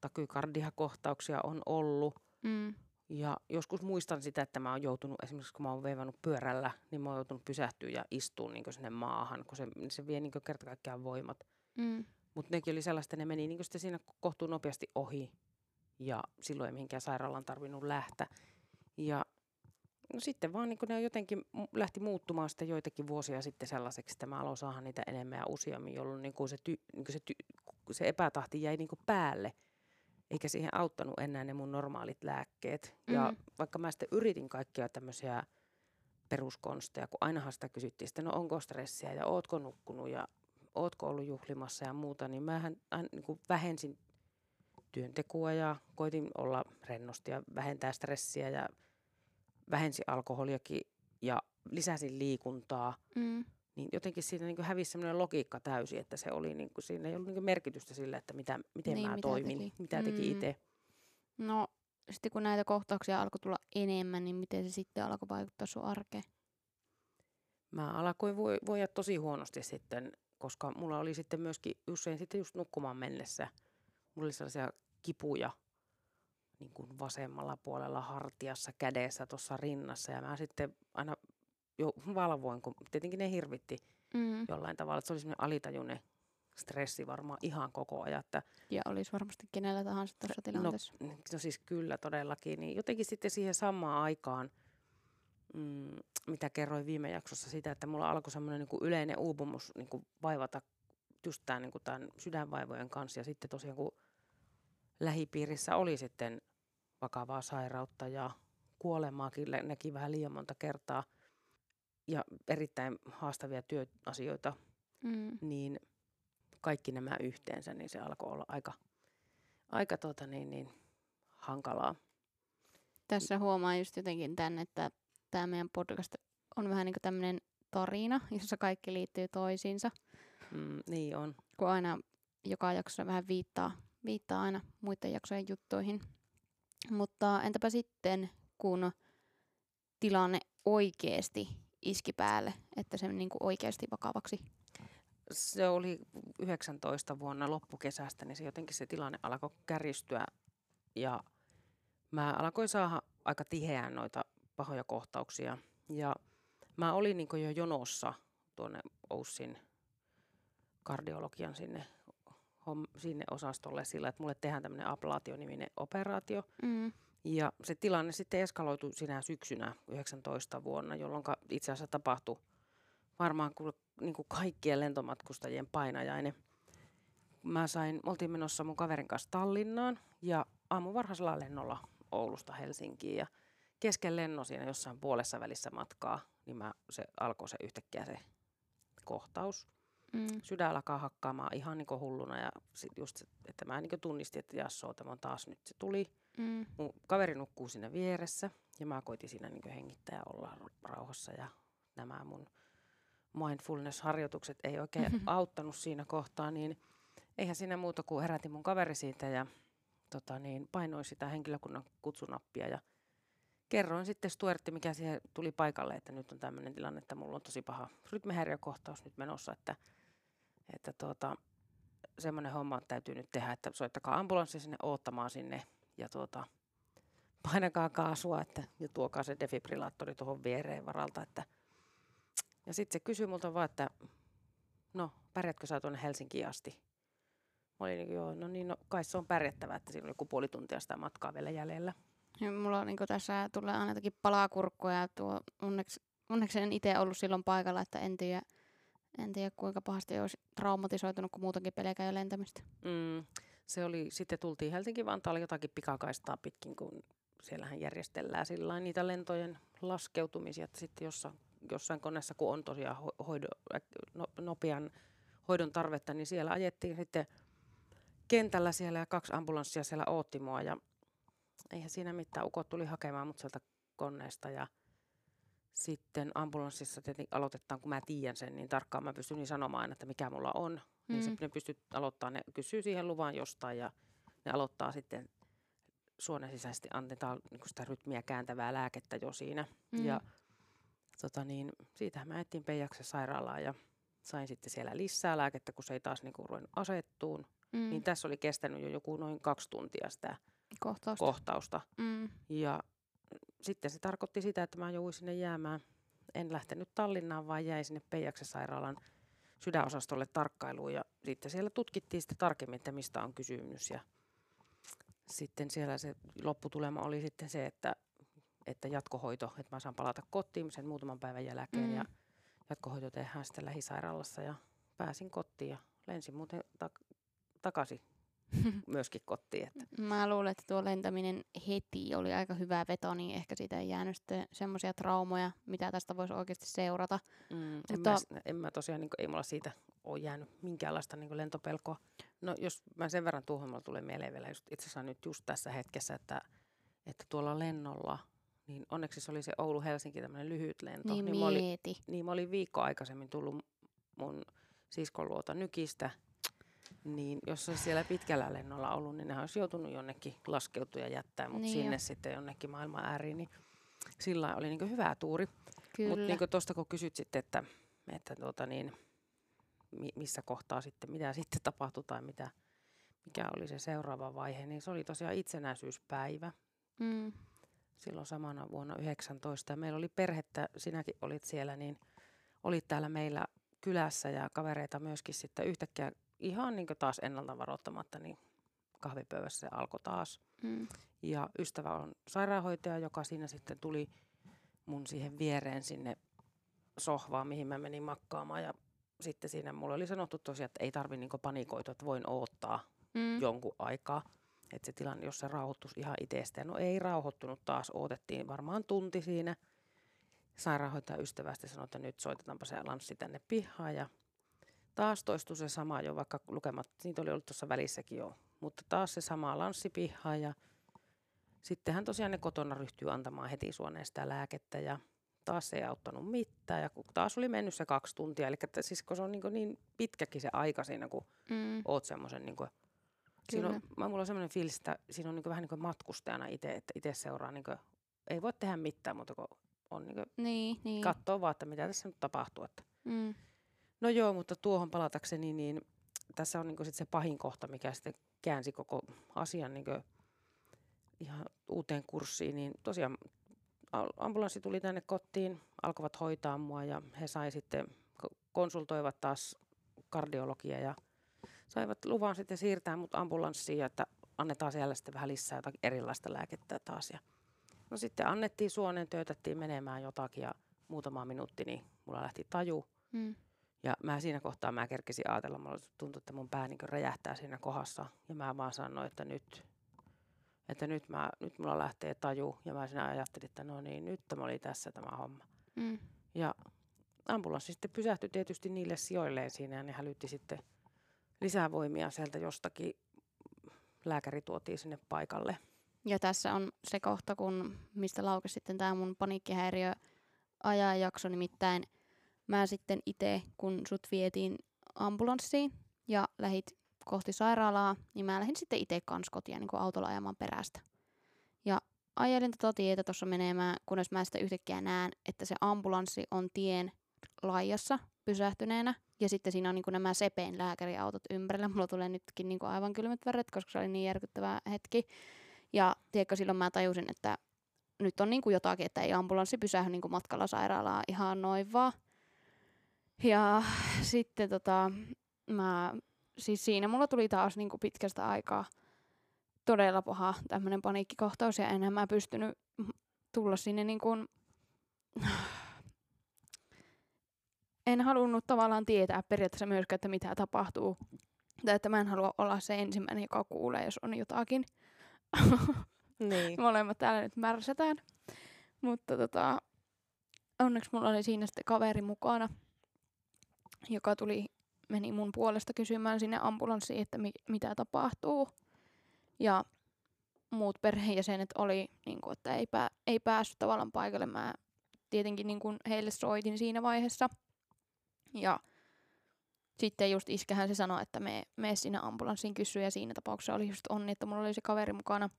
takykardiakohtauksia on ollut. Mm. Ja joskus muistan sitä, että mä oon joutunut, esimerkiksi kun mä oon veivannut pyörällä, niin mä oon joutunut pysähtyä ja istua niin sinne maahan, kun se, se vie niin kerta kaikkiaan voimat. Mm. Mutta nekin oli sellaista, ne meni niin sitten siinä kohtuu nopeasti ohi ja silloin ei mihinkään sairaalaan tarvinnut lähteä. Ja no sitten vaan niin ne jotenkin lähti muuttumaan sitten joitakin vuosia sitten sellaiseksi, että mä aloin saada niitä enemmän ja useammin, jolloin niin kuin se, ty, niin kuin se, ty, se epätahti jäi niin kuin päälle. Eikä siihen auttanut enää ne mun normaalit lääkkeet. Ja Mm. vaikka mä sitten yritin kaikkia tämmöisiä peruskonsteja, kun ainahan sitä kysyttiin sitten, no onko stressiä ja ootko nukkunut ja ootko ollut juhlimassa ja muuta, niin aina niin vähensin työntekoa ja koitin olla rennosti ja vähentää stressiä ja vähensin alkoholiakin ja lisäsin liikuntaa. Mm. Niin jotenkin siinä niin hävisi semmoinen logiikka täysin, että se oli, niin kuin, siinä ei ollut niin merkitystä sille, että mitä, miten Niin, mä mitä toimin, teki. mitä teki Mm. itse. No sitten kun näitä kohtauksia alkoi tulla enemmän, niin miten se sitten alkoi vaikuttaa sun arkeen? Mä alkoin voi, voida tosi huonosti sitten, koska mulla oli sitten myöskin usein sitten just nukkumaan mennessä. Mulla oli sellaisia kipuja niin kuin vasemmalla puolella hartiassa, kädessä, tuossa rinnassa. Ja mä sitten aina jo valvoin, kun tietenkin ne hirvitti Mm. jollain tavalla. Että se oli semmoinen alitajuinen stressi varmaan ihan koko ajan. Että, Ja olisi varmasti kenellä tahansa tuossa tilanteessa. no, no siis kyllä todellakin, niin jotenkin sitten siihen samaan aikaan, mm, mitä kerroin viime jaksossa sitä, että mulla alkoi semmoinen niin yleinen uupumus niin kuin vaivata just tämän, niin kuin tämän sydänvaivojen kanssa. Ja sitten tosiaan kun lähipiirissä oli sitten vakavaa sairautta ja kuolemaakin näki vähän liian monta kertaa ja erittäin haastavia työasioita, Mm. niin kaikki nämä yhteensä, niin se alkoi olla aika, aika tota niin, niin, hankalaa. Tässä huomaa just jotenkin tämän, että tämä meidän podcast on vähän niin kuin tämmöinen tarina, jossa kaikki liittyy toisiinsa. Mm, niin on. kun aina joka jaksossa vähän viittaa, viittaa aina muiden jaksojen juttuihin. Mutta entäpä sitten, kun tilanne oikeasti iski päälle, että se niin kuin oikeasti vakavaksi? Se oli 19 vuonna loppukesästä, niin se jotenkin se tilanne alkoi kärjistyä ja mä alkoin saada aika tiheään noita pahoja kohtauksia. Ja mä olin niin jo jonossa tuonne Oussin kardiologian sinne, homm, sinne osastolle sillä, että mulle tehdään tämmöinen ablaatio-niminen operaatio. Mm. Ja se tilanne sitten eskaloitui sinä syksynä 19 vuonna, jolloin itse asiassa tapahtui varmaan kuin, niin kuin kaikkien lentomatkustajien painajainen. Mä sain, me oltiin menossa mun kaverin kanssa Tallinnaan ja aamu varhaisella lennolla Oulusta Helsinkiin ja kesken lennon siinä jossain puolessa välissä matkaa, niin mä, se alkoi se yhtäkkiä se kohtaus. Mm. Sydän alkaa hakkaamaan ihan niin hulluna ja sit just, se, että mä niin tunnistin, että jassoo, tämä on taas nyt se tuli. Mm. Mun kaveri nukkuu siinä vieressä ja mä koitin siinä niin hengittää ja olla rauhassa ja nämä mun mindfulness-harjoitukset ei oikein auttanut siinä kohtaa, niin eihän siinä muuta kuin herätin mun kaveri siitä ja tota niin, painoin sitä henkilökunnan kutsunappia ja kerroin sitten Stuartti, mikä siihen tuli paikalle, että nyt on tämmöinen tilanne, että mulla on tosi paha rytmihäiriökohtaus nyt menossa, että, että tuota, semmoinen homma täytyy nyt tehdä, että soittakaa ambulanssi sinne oottamaan sinne ja tuota, painakaa kaasua että, ja tuokaa se defibrillaattori tuohon viereen varalta. Että. Ja sitten se kysyi multa vaan, että no pärjätkö sä tuonne Helsinkiin asti? Mä olin niin joo, no niin, no kai se on pärjättävä, että siinä on joku puoli tuntia sitä matkaa vielä jäljellä. Ja mulla on, niin tässä tulee aina jotakin palakurkkuja ja tuo onneksi, onneksi en itse ollut silloin paikalla, että en tiedä, en tiedä kuinka pahasti olisi traumatisoitunut, kun muutakin pelkää jo lentämistä. Mm, se oli, sitten tultiin Helsinki-Vantaalle jotakin pikakaistaa pitkin, kun siellähän järjestellään sillä niitä lentojen laskeutumisia, että sitten jossain, jossain koneessa, kun on tosiaan hoido, no, nopean hoidon tarvetta, niin siellä ajettiin sitten kentällä siellä ja kaksi ambulanssia siellä ootti mua ja eihän siinä mitään. Ukot tuli hakemaan mut sieltä koneesta ja sitten ambulanssissa tietenkin aloitetaan, kun mä tiedän sen, niin tarkkaan mä pystyn niin sanomaan, että mikä mulla on. Mm. Niin se, ne pystyt aloittaa, ne kysyy siihen luvan jostain ja ne aloittaa sitten suonen sisäisesti annetaan niin sitä rytmiä kääntävää lääkettä jo siinä. Mm. Ja tota niin, siitähän mä etsin Peijaksen sairaalaan ja sain sitten siellä lisää lääkettä, kun se ei taas niin ruvennut asettuun. Mm. Niin tässä oli kestänyt jo joku noin kaksi tuntia sitä kohtausta. kohtausta. Mm. Ja sitten se tarkoitti sitä, että mä jouduin sinne jäämään. En lähtenyt Tallinnaan, vaan jäin sinne Peijaksen sairaalan sydänosastolle tarkkailuun. Ja sitten siellä tutkittiin sitten tarkemmin, että mistä on kysymys. Ja sitten siellä se lopputulema oli sitten se, että, että jatkohoito, että mä saan palata kotiin sen muutaman päivän jälkeen. Mm. Ja jatkohoito tehdään sitten lähisairaalassa ja pääsin kotiin ja lensin muuten tak- takaisin myöskin kotiin. Että. Mä luulen, että tuo lentäminen heti oli aika hyvä veto, niin ehkä siitä ei jäänyt semmoisia traumoja, mitä tästä voisi oikeasti seurata. Mm, Mutta... en, mä, en mä tosiaan, niin kuin, ei mulla siitä ole jäänyt minkäänlaista niin lentopelkoa. No jos mä sen verran tuohon, mulla tulee mieleen vielä just, itse asiassa nyt just tässä hetkessä, että, että tuolla lennolla, niin onneksi se oli se Oulu-Helsinki tämmöinen lyhyt lento. Niin, niin mä olin, niin mä olin viikko aikaisemmin tullut mun siskon luota nykistä niin jos olisi siellä pitkällä lennolla ollut, niin ne olisi joutunut jonnekin laskeutua ja jättää mut niin sinne jo. sitten jonnekin maailman ääriin. Niin sillä oli niin hyvä tuuri. Mutta niin tuosta kun kysyt sitten, että, että tuota niin, missä kohtaa sitten, mitä sitten tapahtui tai mitä, mikä oli se seuraava vaihe, niin se oli tosiaan itsenäisyyspäivä. Mm. Silloin samana vuonna 19. Ja meillä oli perhettä, sinäkin olit siellä, niin olit täällä meillä kylässä ja kavereita myöskin sitten yhtäkkiä ihan niin taas ennalta varoittamatta, niin kahvipöydässä se alkoi taas. Mm. Ja ystävä on sairaanhoitaja, joka siinä sitten tuli mun siihen viereen sinne sohvaan, mihin mä menin makkaamaan. Ja sitten siinä mulle oli sanottu tosiaan, että ei tarvi niinku panikoitua, että voin odottaa Mm. jonkun aikaa. Että se tilanne, jos se rauhoittuisi ihan itsestään. No ei rauhoittunut taas, odotettiin varmaan tunti siinä. Sairaanhoitaja ystävästi sanoi, että nyt soitetaanpa se lanssi tänne pihaan. Ja taas toistui se sama jo, vaikka lukemat, niitä oli ollut tuossa välissäkin jo. Mutta taas se sama lanssi pihaan ja sittenhän tosiaan ne kotona ryhtyy antamaan heti suoneen sitä lääkettä ja taas se ei auttanut mitään. Ja kun taas oli mennyt se kaksi tuntia, eli että siis kun se on niin, niin pitkäkin se aika siinä, kun Mm. oot semmoisen niin kuin, siinä on, mä, mulla on semmoinen fiilis, että siinä on niin vähän niin matkustajana itse, että itse seuraa, niin kuin, ei voi tehdä mitään muuta kuin on niin kuin, Niin, niin. katsoo vaan, että mitä tässä nyt tapahtuu. Että. mm. No joo, mutta tuohon palatakseni, niin tässä on niin sit se pahin kohta, mikä sitten käänsi koko asian niin ihan uuteen kurssiin, niin tosiaan ambulanssi tuli tänne kotiin, alkoivat hoitaa mua ja he sai sitten, ko- konsultoivat taas kardiologia ja saivat luvan sitten siirtää mut ambulanssiin että annetaan siellä sitten vähän lisää jotakin erilaista lääkettä taas. Ja no sitten annettiin suoneen, töötettiin menemään jotakin ja muutama minuutti, niin mulla lähti taju. Mm. Ja mä siinä kohtaa mä kerkesin ajatella, mulla tuntui, että mun pää niin räjähtää siinä kohdassa. Ja mä vaan sanoin, että nyt, että nyt, mä, nyt mulla lähtee taju. Ja mä siinä ajattelin, että no niin, nyt tämä oli tässä tämä homma. Mm. Ja ambulanssi sitten pysähtyi tietysti niille sijoilleen siinä ja ne hälytti sitten lisää voimia sieltä jostakin. Lääkäri tuotiin sinne paikalle. Ja tässä on se kohta, kun, mistä laukesi sitten tämä mun paniikkihäiriö ajanjakso, nimittäin mä sitten itse, kun sut vietiin ambulanssiin ja lähit kohti sairaalaa, niin mä lähdin sitten itse kans kotia niin autolla ajamaan perästä. Ja ajelin tätä tietä tuossa menemään, kunnes mä sitten yhtäkkiä näen, että se ambulanssi on tien laijassa pysähtyneenä. Ja sitten siinä on niin nämä Sepeen lääkäriautot ympärillä. Mulla tulee nytkin niin aivan kylmät väret, koska se oli niin järkyttävä hetki. Ja tiedätkö, silloin mä tajusin, että nyt on niin jotakin, että ei ambulanssi pysähdy niin matkalla sairaalaa ihan noin vaan. Ja sitten tota, mä, siis siinä mulla tuli taas niin kuin pitkästä aikaa todella paha tämmöinen paniikkikohtaus ja enää mä pystynyt tulla sinne niin kuin, en halunnut tavallaan tietää periaatteessa myöskään, että mitä tapahtuu. Tai että mä en halua olla se ensimmäinen, joka kuulee, jos on jotakin. Niin. Molemmat täällä nyt märsätään. Mutta tota, onneksi mulla oli siinä sitten kaveri mukana, joka tuli, meni mun puolesta kysymään sinne ambulanssiin, että mi- mitä tapahtuu. Ja muut perheenjäsenet oli, niin kuin, että ei, pää- ei päässyt tavallaan paikalle. Mä tietenkin niin kuin heille soitin siinä vaiheessa. Ja sitten just iskähän se sanoi, että me, me sinne ambulanssiin kysyy ja siinä tapauksessa oli just onni, että mulla oli se kaveri mukana,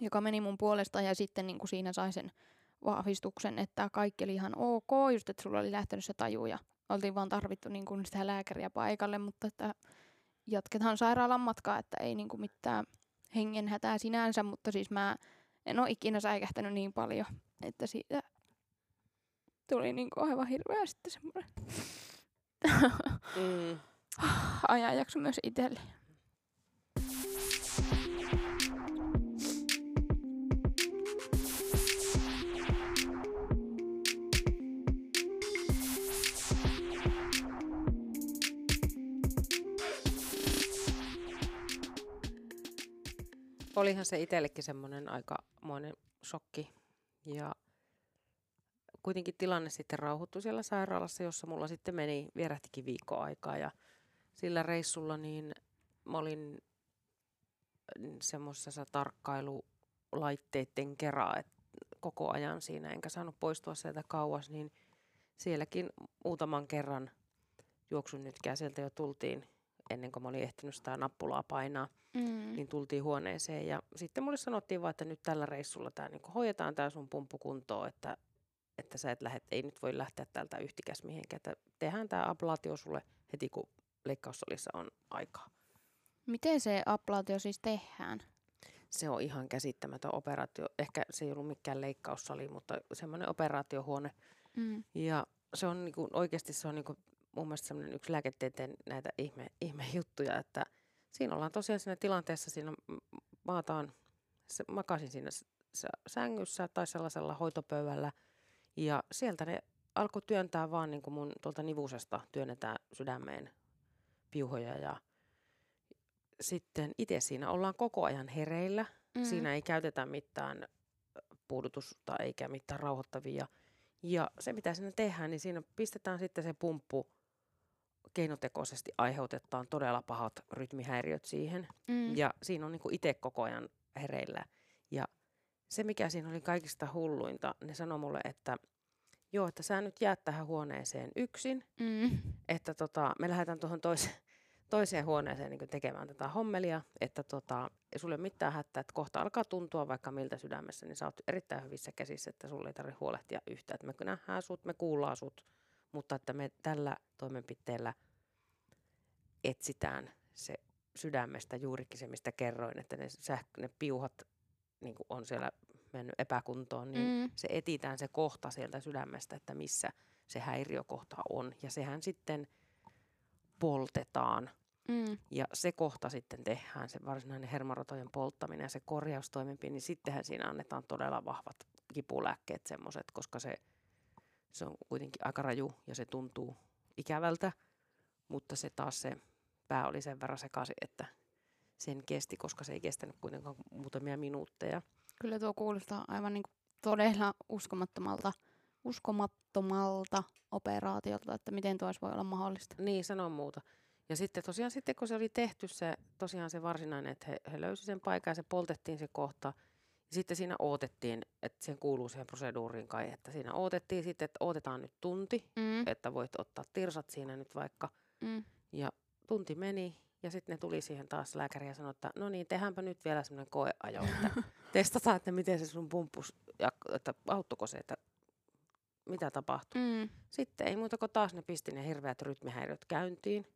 joka meni mun puolesta ja sitten niin kuin siinä sai sen vahvistuksen, että kaikki oli ihan ok, just että sulla oli lähtenyt se taju ja oltiin vaan tarvittu niin kuin sitä lääkäriä paikalle, mutta että jatketaan sairaalan matkaa, että ei niin kuin mitään hengenhätää sinänsä, mutta siis mä en ole ikinä säikähtänyt niin paljon, että siitä tuli niin kuin aivan hirveä sitten semmoinen Mm. ajanjakso myös itselle. Olihan se itsellekin semmoinen aikamoinen shokki. Ja kuitenkin tilanne sitten rauhoittui siellä sairaalassa, jossa mulla sitten meni, vierähtikin viikko aikaa. Ja sillä reissulla niin mä olin semmoisessa tarkkailulaitteiden kerää et koko ajan siinä, enkä saanut poistua sieltä kauas, niin sielläkin muutaman kerran juoksun nytkään sieltä jo tultiin ennen kuin mä olin ehtinyt sitä nappulaa painaa Mm. niin tultiin huoneeseen ja sitten mulle sanottiin vaan, että nyt tällä reissulla tämä niinku hoidetaan tämä sun pumppu kuntoon, että, että sä et lähde, ei nyt voi lähteä täältä yhtikäs mihinkään, että tehdään tämä ablaatio sulle heti kun leikkaussalissa on aikaa. Miten se ablaatio siis tehdään? Se on ihan käsittämätön operaatio. Ehkä se ei ollut mikään leikkaussali, mutta semmoinen operaatiohuone. Mm. Ja se on niinku, oikeasti se on niinku mun mielestä semmoinen yksi lääketieteen näitä ihme, ihme juttuja, että siinä ollaan tosiaan siinä tilanteessa, siinä maataan, se, makasin siinä sängyssä tai sellaisella hoitopöydällä ja sieltä ne alkoi työntää vaan niin kuin mun tuolta nivusesta työnnetään sydämeen piuhoja ja sitten itse siinä ollaan koko ajan hereillä. Mm. Siinä ei käytetä mitään puudutusta eikä mitään rauhoittavia. Ja se mitä siinä tehdään, niin siinä pistetään sitten se pumppu keinotekoisesti aiheutetaan todella pahat rytmihäiriöt siihen. Mm. Ja siinä on niin itse koko ajan hereillä. Ja se, mikä siinä oli kaikista hulluinta, ne sanoi mulle, että joo, että sä nyt jäät tähän huoneeseen yksin, Mm. että tota, me lähdetään tuohon toiseen, toiseen huoneeseen niin tekemään tätä hommelia, että tota, ei sulle mitään hätää, että kohta alkaa tuntua vaikka miltä sydämessä, niin sä oot erittäin hyvissä käsissä, että sulle ei tarvitse huolehtia yhtään, että me nähdään sut, me kuullaan sut, mutta että me tällä toimenpiteellä etsitään se sydämestä juurikin se, mistä kerroin, että ne, sähkö, ne piuhat niin on siellä mennyt epäkuntoon, niin Mm. se etitään se kohta sieltä sydämestä, että missä se häiriökohta on. Ja sehän sitten poltetaan. Mm. Ja se kohta sitten tehdään, se varsinainen hermorotojen polttaminen ja se korjaustoimenpide, niin sittenhän siinä annetaan todella vahvat kipulääkkeet semmoiset, koska se, se on kuitenkin aika raju ja se tuntuu ikävältä, mutta se taas se pää oli sen verran sekaisin, että sen kesti, koska se ei kestänyt kuitenkaan muutamia minuutteja. Kyllä tuo kuulostaa aivan niin kuin todella uskomattomalta, uskomattomalta operaatiolta, että miten tuo voi olla mahdollista. Niin, sanon muuta. Ja sitten tosiaan sitten kun se oli tehty se, tosiaan se varsinainen, että he, he löysi sen paikan ja se poltettiin se kohta. Ja sitten siinä odotettiin, että siihen kuuluu siihen proseduuriin kai, että siinä odotettiin sitten, että odotetaan nyt tunti, Mm. että voit ottaa tirsat siinä nyt vaikka. Mm. Ja tunti meni ja sitten ne tuli siihen taas lääkäri ja sanoi, että no niin, tehdäänpä nyt vielä semmoinen koeajo, että testataan, että miten se sun pumppus, ja, että auttoiko se, että mitä tapahtui. Mm. Sitten ei muuta kuin taas ne pisti ne hirveät rytmihäiriöt käyntiin.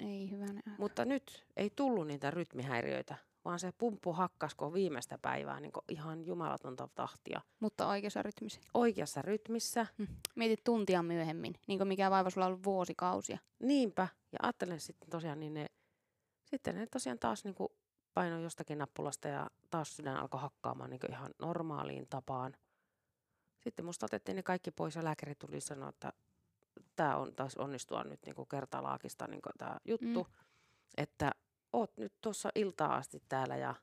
Ei hyvänä. Mutta nyt ei tullut niitä rytmihäiriöitä, vaan se pumppu hakkasko viimeistä päivää niin ihan jumalatonta tahtia. Mutta oikeassa rytmissä. Oikeassa rytmissä, Mm. Mietit tuntia myöhemmin, niin kuin mikä vaiva sulla on ollut vuosikausia. niinpä. Ja ajattelen sitten tosiaan, niin ne, sitten ne tosiaan taas niin painoi jostakin nappulasta ja taas sydän alkoi hakkaamaan niin ihan normaaliin tapaan. Sitten musta otettiin ne kaikki pois ja lääkäri tuli sanoa, että tämä on taas onnistua nyt niin kertalaakista niin tämä juttu. Mm. Että oot nyt tuossa iltaa asti täällä ja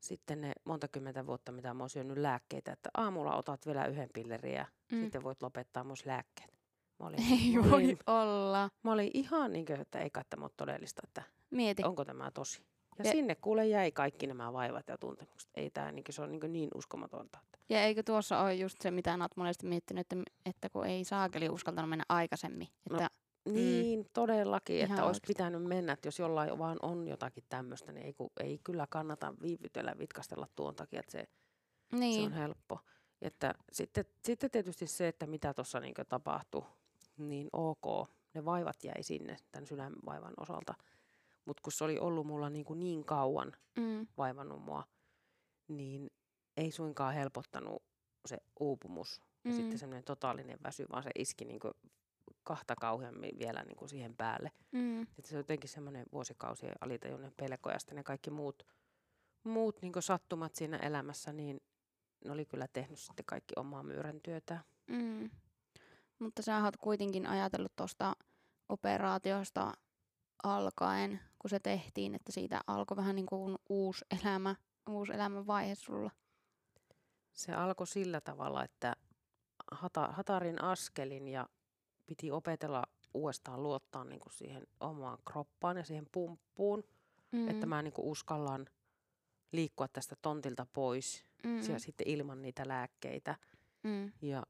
sitten ne monta kymmentä vuotta, mitä mä oon syönyt lääkkeitä, että aamulla otat vielä yhden pillerin ja Mm. sitten voit lopettaa myös lääkkeet. Mä olin, Ei mä voi olin, olla. mä olin ihan niin kuin, että ei kai tämä ole todellista, että Mieti. onko tämä tosi. Ja, Ja- sinne kuule jäi kaikki nämä vaivat ja tuntemukset. Ei tämä, niin, se on niin, niin uskomatonta. Että Ja eikö tuossa ole just se, mitä olet monesti miettinyt, että, että kun ei saakeli uskaltanut mennä aikaisemmin. No, Että, Niin, todellakin, Ihan että olisi pitänyt mennä, että jos jollain vaan on jotakin tämmöistä, niin ei, ku, ei kyllä kannata viivytellä, vitkastella tuon takia, että se, se niin. on helppo. Että sitten, sitten tietysti se, että mitä tuossa niin tapahtui, niin ok, ne vaivat jäi sinne tämän sydänvaivan osalta. Mutta kun se oli ollut mulla niin, kuin niin kauan Mm. vaivannut mua, niin ei suinkaan helpottanut se uupumus ja Mm. sitten semmoinen totaalinen väsy, vaan se iski niin kuin kahta kauheammin vielä niin kuin siihen päälle. Mm. Että se on jotenkin semmoinen vuosikausien alitajuinen pelko ja sitten ne kaikki muut, muut niin sattumat siinä elämässä, niin ne oli kyllä tehnyt sitten kaikki omaa myyrän työtä. Mm. Mutta sä oot kuitenkin ajatellut tuosta operaatiosta alkaen, kun se tehtiin, että siitä alkoi vähän niin kuin uusi elämä, uusi elämän vaihe sulla. Se alkoi sillä tavalla, että hata, hatarin askelin ja piti opetella uudestaan luottaa niin kuin siihen omaan kroppaan ja siihen pumppuun, Mm. että mä niin kuin uskallan liikkua tästä tontilta pois mm. ja sitten ilman niitä lääkkeitä. mm. Ja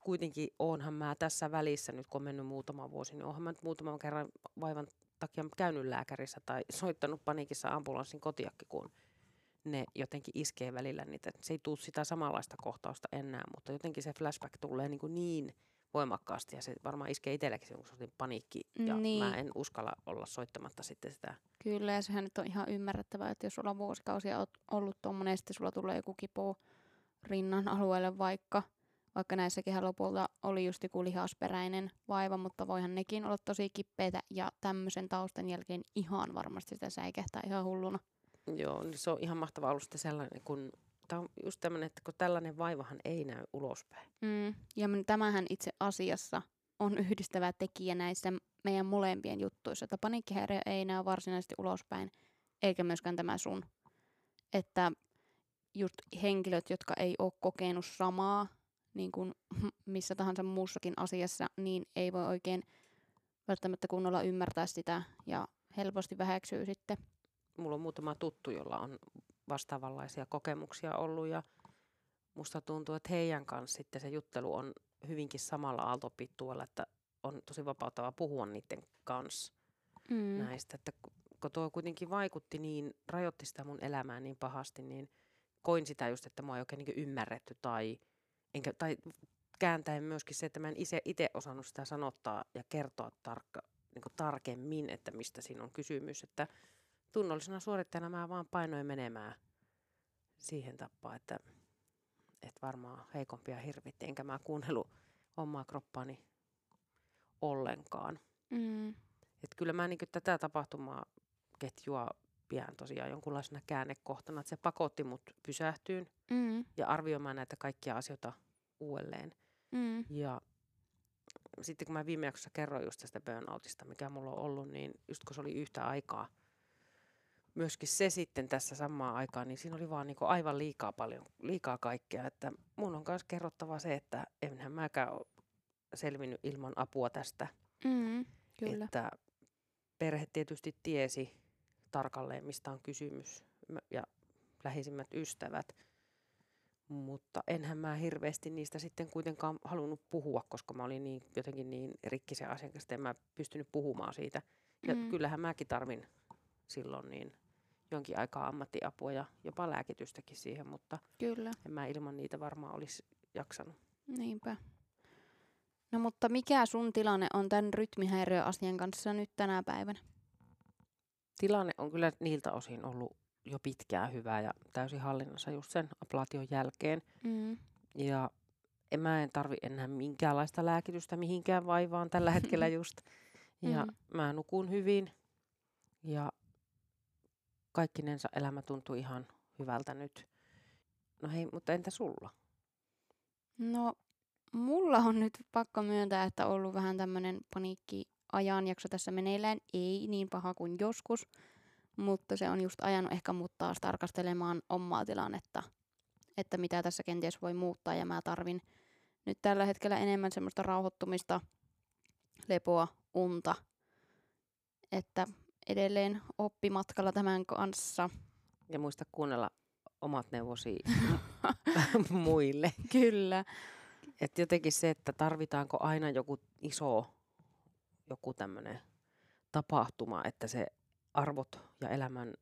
kuitenkin oonhan mä tässä välissä, nyt kun on mennyt muutama vuosi, niin oonhan mä nyt muutaman kerran vaivan takia käynyt lääkärissä tai soittanut paniikissa ambulanssin kotiakin, kun ne jotenkin iskee välillä niitä. Se ei tule sitä samanlaista kohtausta enää, mutta jotenkin se flashback tulee niin, kuin niin voimakkaasti ja se varmaan iskee itselläkin se, kun se on paniikki ja Niin. mä en uskalla olla soittamatta sitten sitä. Kyllä, ja sehän nyt on ihan ymmärrettävää, että jos sulla on vuosikausia ollut tuommoinen, sitten sulla tulee joku kipu rinnan alueelle vaikka, vaikka näissäkin lopulta oli just joku lihasperäinen vaiva, mutta voihan nekin olla tosi kippeitä ja tämmöisen taustan jälkeen ihan varmasti sitä säikähtää ihan hulluna. Joo, niin se on ihan mahtava ollut sitten sellainen, kun tämä on just tämmöinen, että kun tällainen vaivahan ei näy ulospäin. Mm. Ja tämähän itse asiassa on yhdistävä tekijä näissä meidän molempien juttuissa, että paniikkihäiriö ei näy varsinaisesti ulospäin, eikä myöskään tämä sun. Että just henkilöt, jotka ei ole kokenut samaa niin kuin missä tahansa muussakin asiassa, niin ei voi oikein välttämättä kunnolla ymmärtää sitä ja helposti väheksyy sitten. Mulla on muutama tuttu, jolla on vastaavanlaisia kokemuksia ollut ja musta tuntuu, että heidän kanssa sitten se juttelu on hyvinkin samalla aaltopituudella, että on tosi vapauttava puhua niiden kanssa mm. näistä. Että kun tuo kuitenkin vaikutti niin, rajoitti sitä mun elämää niin pahasti, niin koin sitä just, että mua ei oikein niin ymmärretty tai, enkä, tai kääntäen myöskin se, että mä en itse osannut sitä sanottaa ja kertoa tarkka, niin tarkemmin, että mistä siinä on kysymys. Että tunnollisena suorittajana mä vaan painoin menemään siihen tappaan, että, että varmaan heikompia hirvitti, enkä mä kuunnellut omaa kroppaani ollenkaan. Mm. Että kyllä mä niin tätä tapahtumaa ketjua pian tosiaan jonkunlaisena käännekohtana, että se pakotti mut pysähtyyn mm. ja arvioimaan näitä kaikkia asioita uudelleen. Mm. Ja sitten kun mä viime jaksossa kerroin just tästä burnoutista, mikä mulla on ollut, niin just kun se oli yhtä aikaa, myöskin se sitten tässä samaan aikaan, niin siinä oli vaan niin aivan liikaa paljon, liikaa kaikkea. Että mun on myös kerrottava se, että enhän mäkään ole selvinnyt ilman apua tästä. Mm, kyllä. Että perhe tietysti tiesi tarkalleen, mistä on kysymys ja lähisimmät ystävät. Mutta enhän mä hirveästi niistä sitten kuitenkaan halunnut puhua, koska mä olin niin, jotenkin niin rikkisen asiakas, että en mä pystynyt puhumaan siitä. Ja mm. kyllähän mäkin tarvin silloin niin jonkin aikaa ammattiapua ja jopa lääkitystäkin siihen, mutta Kyllä. en mä ilman niitä varmaan olisi jaksanut. Niinpä. No mutta mikä sun tilanne on tämän rytmihäiriöasian kanssa nyt tänä päivänä? Tilanne on kyllä niiltä osin ollut jo pitkään hyvä ja täysin hallinnassa just sen ablaation jälkeen. Mm. Ja en, mä en tarvi enää minkäänlaista lääkitystä mihinkään vaivaan tällä hetkellä just. Ja mm. mä nukun hyvin ja kaikkinensa elämä tuntuu ihan hyvältä nyt. No hei, mutta entä sulla? No, mulla on nyt pakko myöntää, että ollut vähän tämmöinen paniikki ajanjakso tässä meneillään. Ei niin paha kuin joskus, mutta se on just ajanut ehkä mut taas tarkastelemaan omaa tilannetta, että mitä tässä kenties voi muuttaa ja mä tarvin nyt tällä hetkellä enemmän semmoista rauhoittumista, lepoa, unta, että edelleen oppimatkalla tämän kanssa. Ja muista kuunnella omat neuvosi muille. Kyllä. Et jotenkin se, että tarvitaanko aina joku iso, joku tämmöinen tapahtuma, että se arvot ja elämän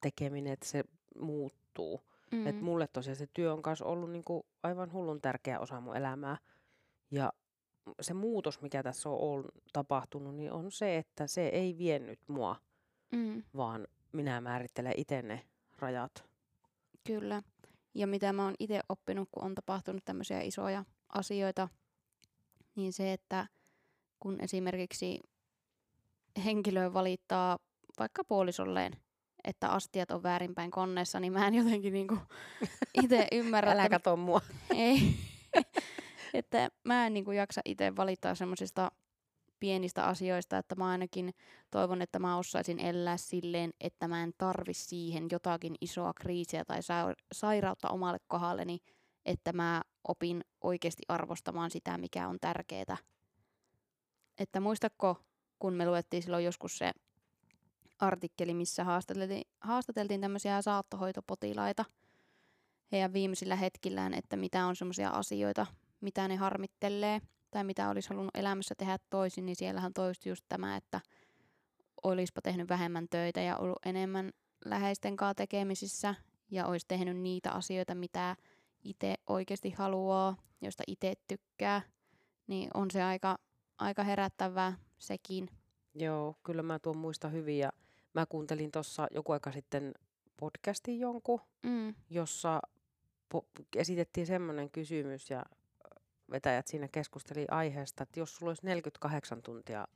tekeminen, että se muuttuu. Mm. Et mulle tosiaan se työ on myös ollut niinku aivan hullun tärkeä osa mun elämää. Ja se muutos, mikä tässä on, tapahtunut, niin on se, että se ei viennyt mua, mm. vaan minä määrittelen itse ne rajat. Kyllä. Ja mitä mä oon itse oppinut, kun on tapahtunut tämmöisiä isoja asioita, niin se, että kun esimerkiksi henkilö valittaa vaikka puolisolleen, että astiat on väärinpäin konneessa, niin mä en jotenkin niinku itse ymmärrä. Älä kato mua. Ei. että mä en niinku jaksa itse valittaa semmoisista pienistä asioista, että mä ainakin toivon, että mä osaisin elää silleen, että mä en tarvi siihen jotakin isoa kriisiä tai sairautta omalle kohdalleni, että mä opin oikeasti arvostamaan sitä, mikä on tärkeää. Että muistatko, kun me luettiin silloin joskus se artikkeli, missä haastateltiin, haastateltiin tämmöisiä saattohoitopotilaita heidän viimeisillä hetkillään, että mitä on semmoisia asioita, mitä ne harmittelee tai mitä olisi halunnut elämässä tehdä toisin, niin siellähän toistui just tämä, että olisipa tehnyt vähemmän töitä ja ollut enemmän läheisten kanssa tekemisissä ja olisi tehnyt niitä asioita, mitä itse oikeasti haluaa, josta itse tykkää, niin on se aika, aika herättävää sekin. Joo, kyllä mä tuon muista hyvin ja mä kuuntelin tuossa joku aika sitten podcastin jonkun, mm. jossa po- esitettiin semmoinen kysymys ja vetäjät siinä keskusteli aiheesta, että jos sulla olisi 48 tuntia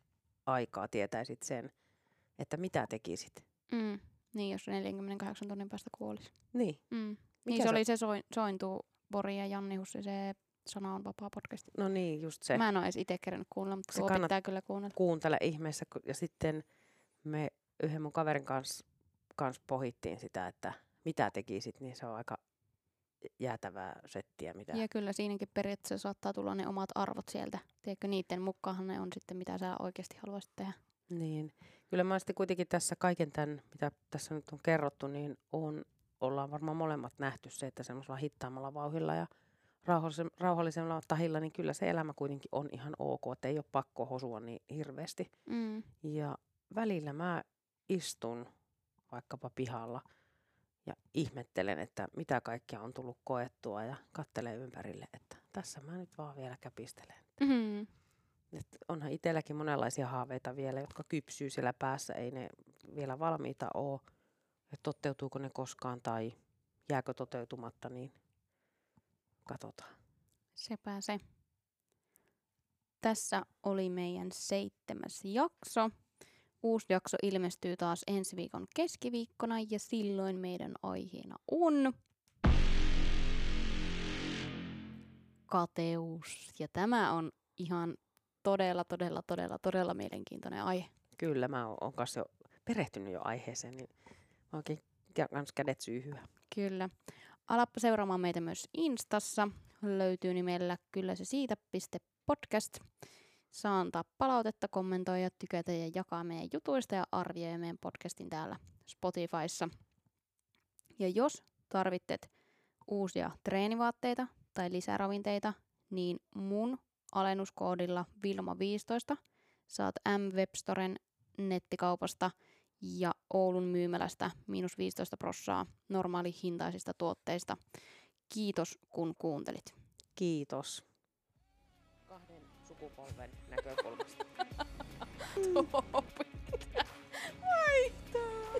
aikaa, tietäisit sen, että mitä tekisit. Mm. Niin, jos 48 tunnin päästä kuolisi. Niin. Mm. Mikä Niin se se- oli se soin, sointuu Bori ja Janni Hussi, se Sana on vapaa podcast. No niin, just se. Mä en ole edes itse kerännyt kuunnella, mutta Se pitää kyllä kuunnella. Kuuntele ihmeessä. Ja sitten me yhden mun kaverin kanssa kans pohittiin sitä, että mitä tekisit, niin se on aika jäätävää settiä. Mitä... Ja kyllä siinäkin periaatteessa saattaa tulla ne omat arvot sieltä. Tiedätkö, niiden mukaan ne on sitten, mitä sä oikeasti haluaisit tehdä. Niin. Kyllä mä sitten kuitenkin tässä kaiken tämän, mitä tässä nyt on kerrottu, niin on, ollaan varmaan molemmat nähty se, että semmoisella hittaammalla vauhilla ja rauhallisemmalla tahilla, niin kyllä se elämä kuitenkin on ihan ok, että ei ole pakko hosua niin hirveästi. Mm. Ja välillä mä istun vaikkapa pihalla ja ihmettelen, että mitä kaikkea on tullut koettua ja kattelen ympärille, että tässä mä nyt vaan vielä käpistelen. Mm. Et onhan itselläkin monenlaisia haaveita vielä, jotka kypsyy siellä päässä, ei ne vielä valmiita ole. Et toteutuuko ne koskaan tai jääkö toteutumatta, niin katsotaan. Sepä se. Tässä oli meidän seitsemäs jakso. Uusi jakso ilmestyy taas ensi viikon keskiviikkona ja silloin meidän aiheena on kateus. Ja tämä on ihan todella, todella, todella, todella mielenkiintoinen aihe. Kyllä, mä oon, kanssa jo perehtynyt jo aiheeseen, niin mä oikein kans kädet syyhyä. Kyllä. Alappa seuraamaan meitä myös Instassa. Löytyy nimellä kyllä se siitä piste podcast. Saa antaa palautetta, kommentoida, tykätä ja jakaa meidän jutuista ja arvioida meidän podcastin täällä Spotifyssa. Ja jos tarvittet uusia treenivaatteita tai lisäravinteita, niin mun alennuskoodilla Vilma15 saat M-Webstoren nettikaupasta ja Oulun myymälästä miinus 15 prossaa normaali hintaisista tuotteista. Kiitos kun kuuntelit. Kiitos. Sukupolven näkökulmasta. Vaihtaa.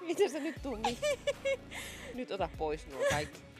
Miten sä nyt tuu? Nyt ota pois nuo kaikki.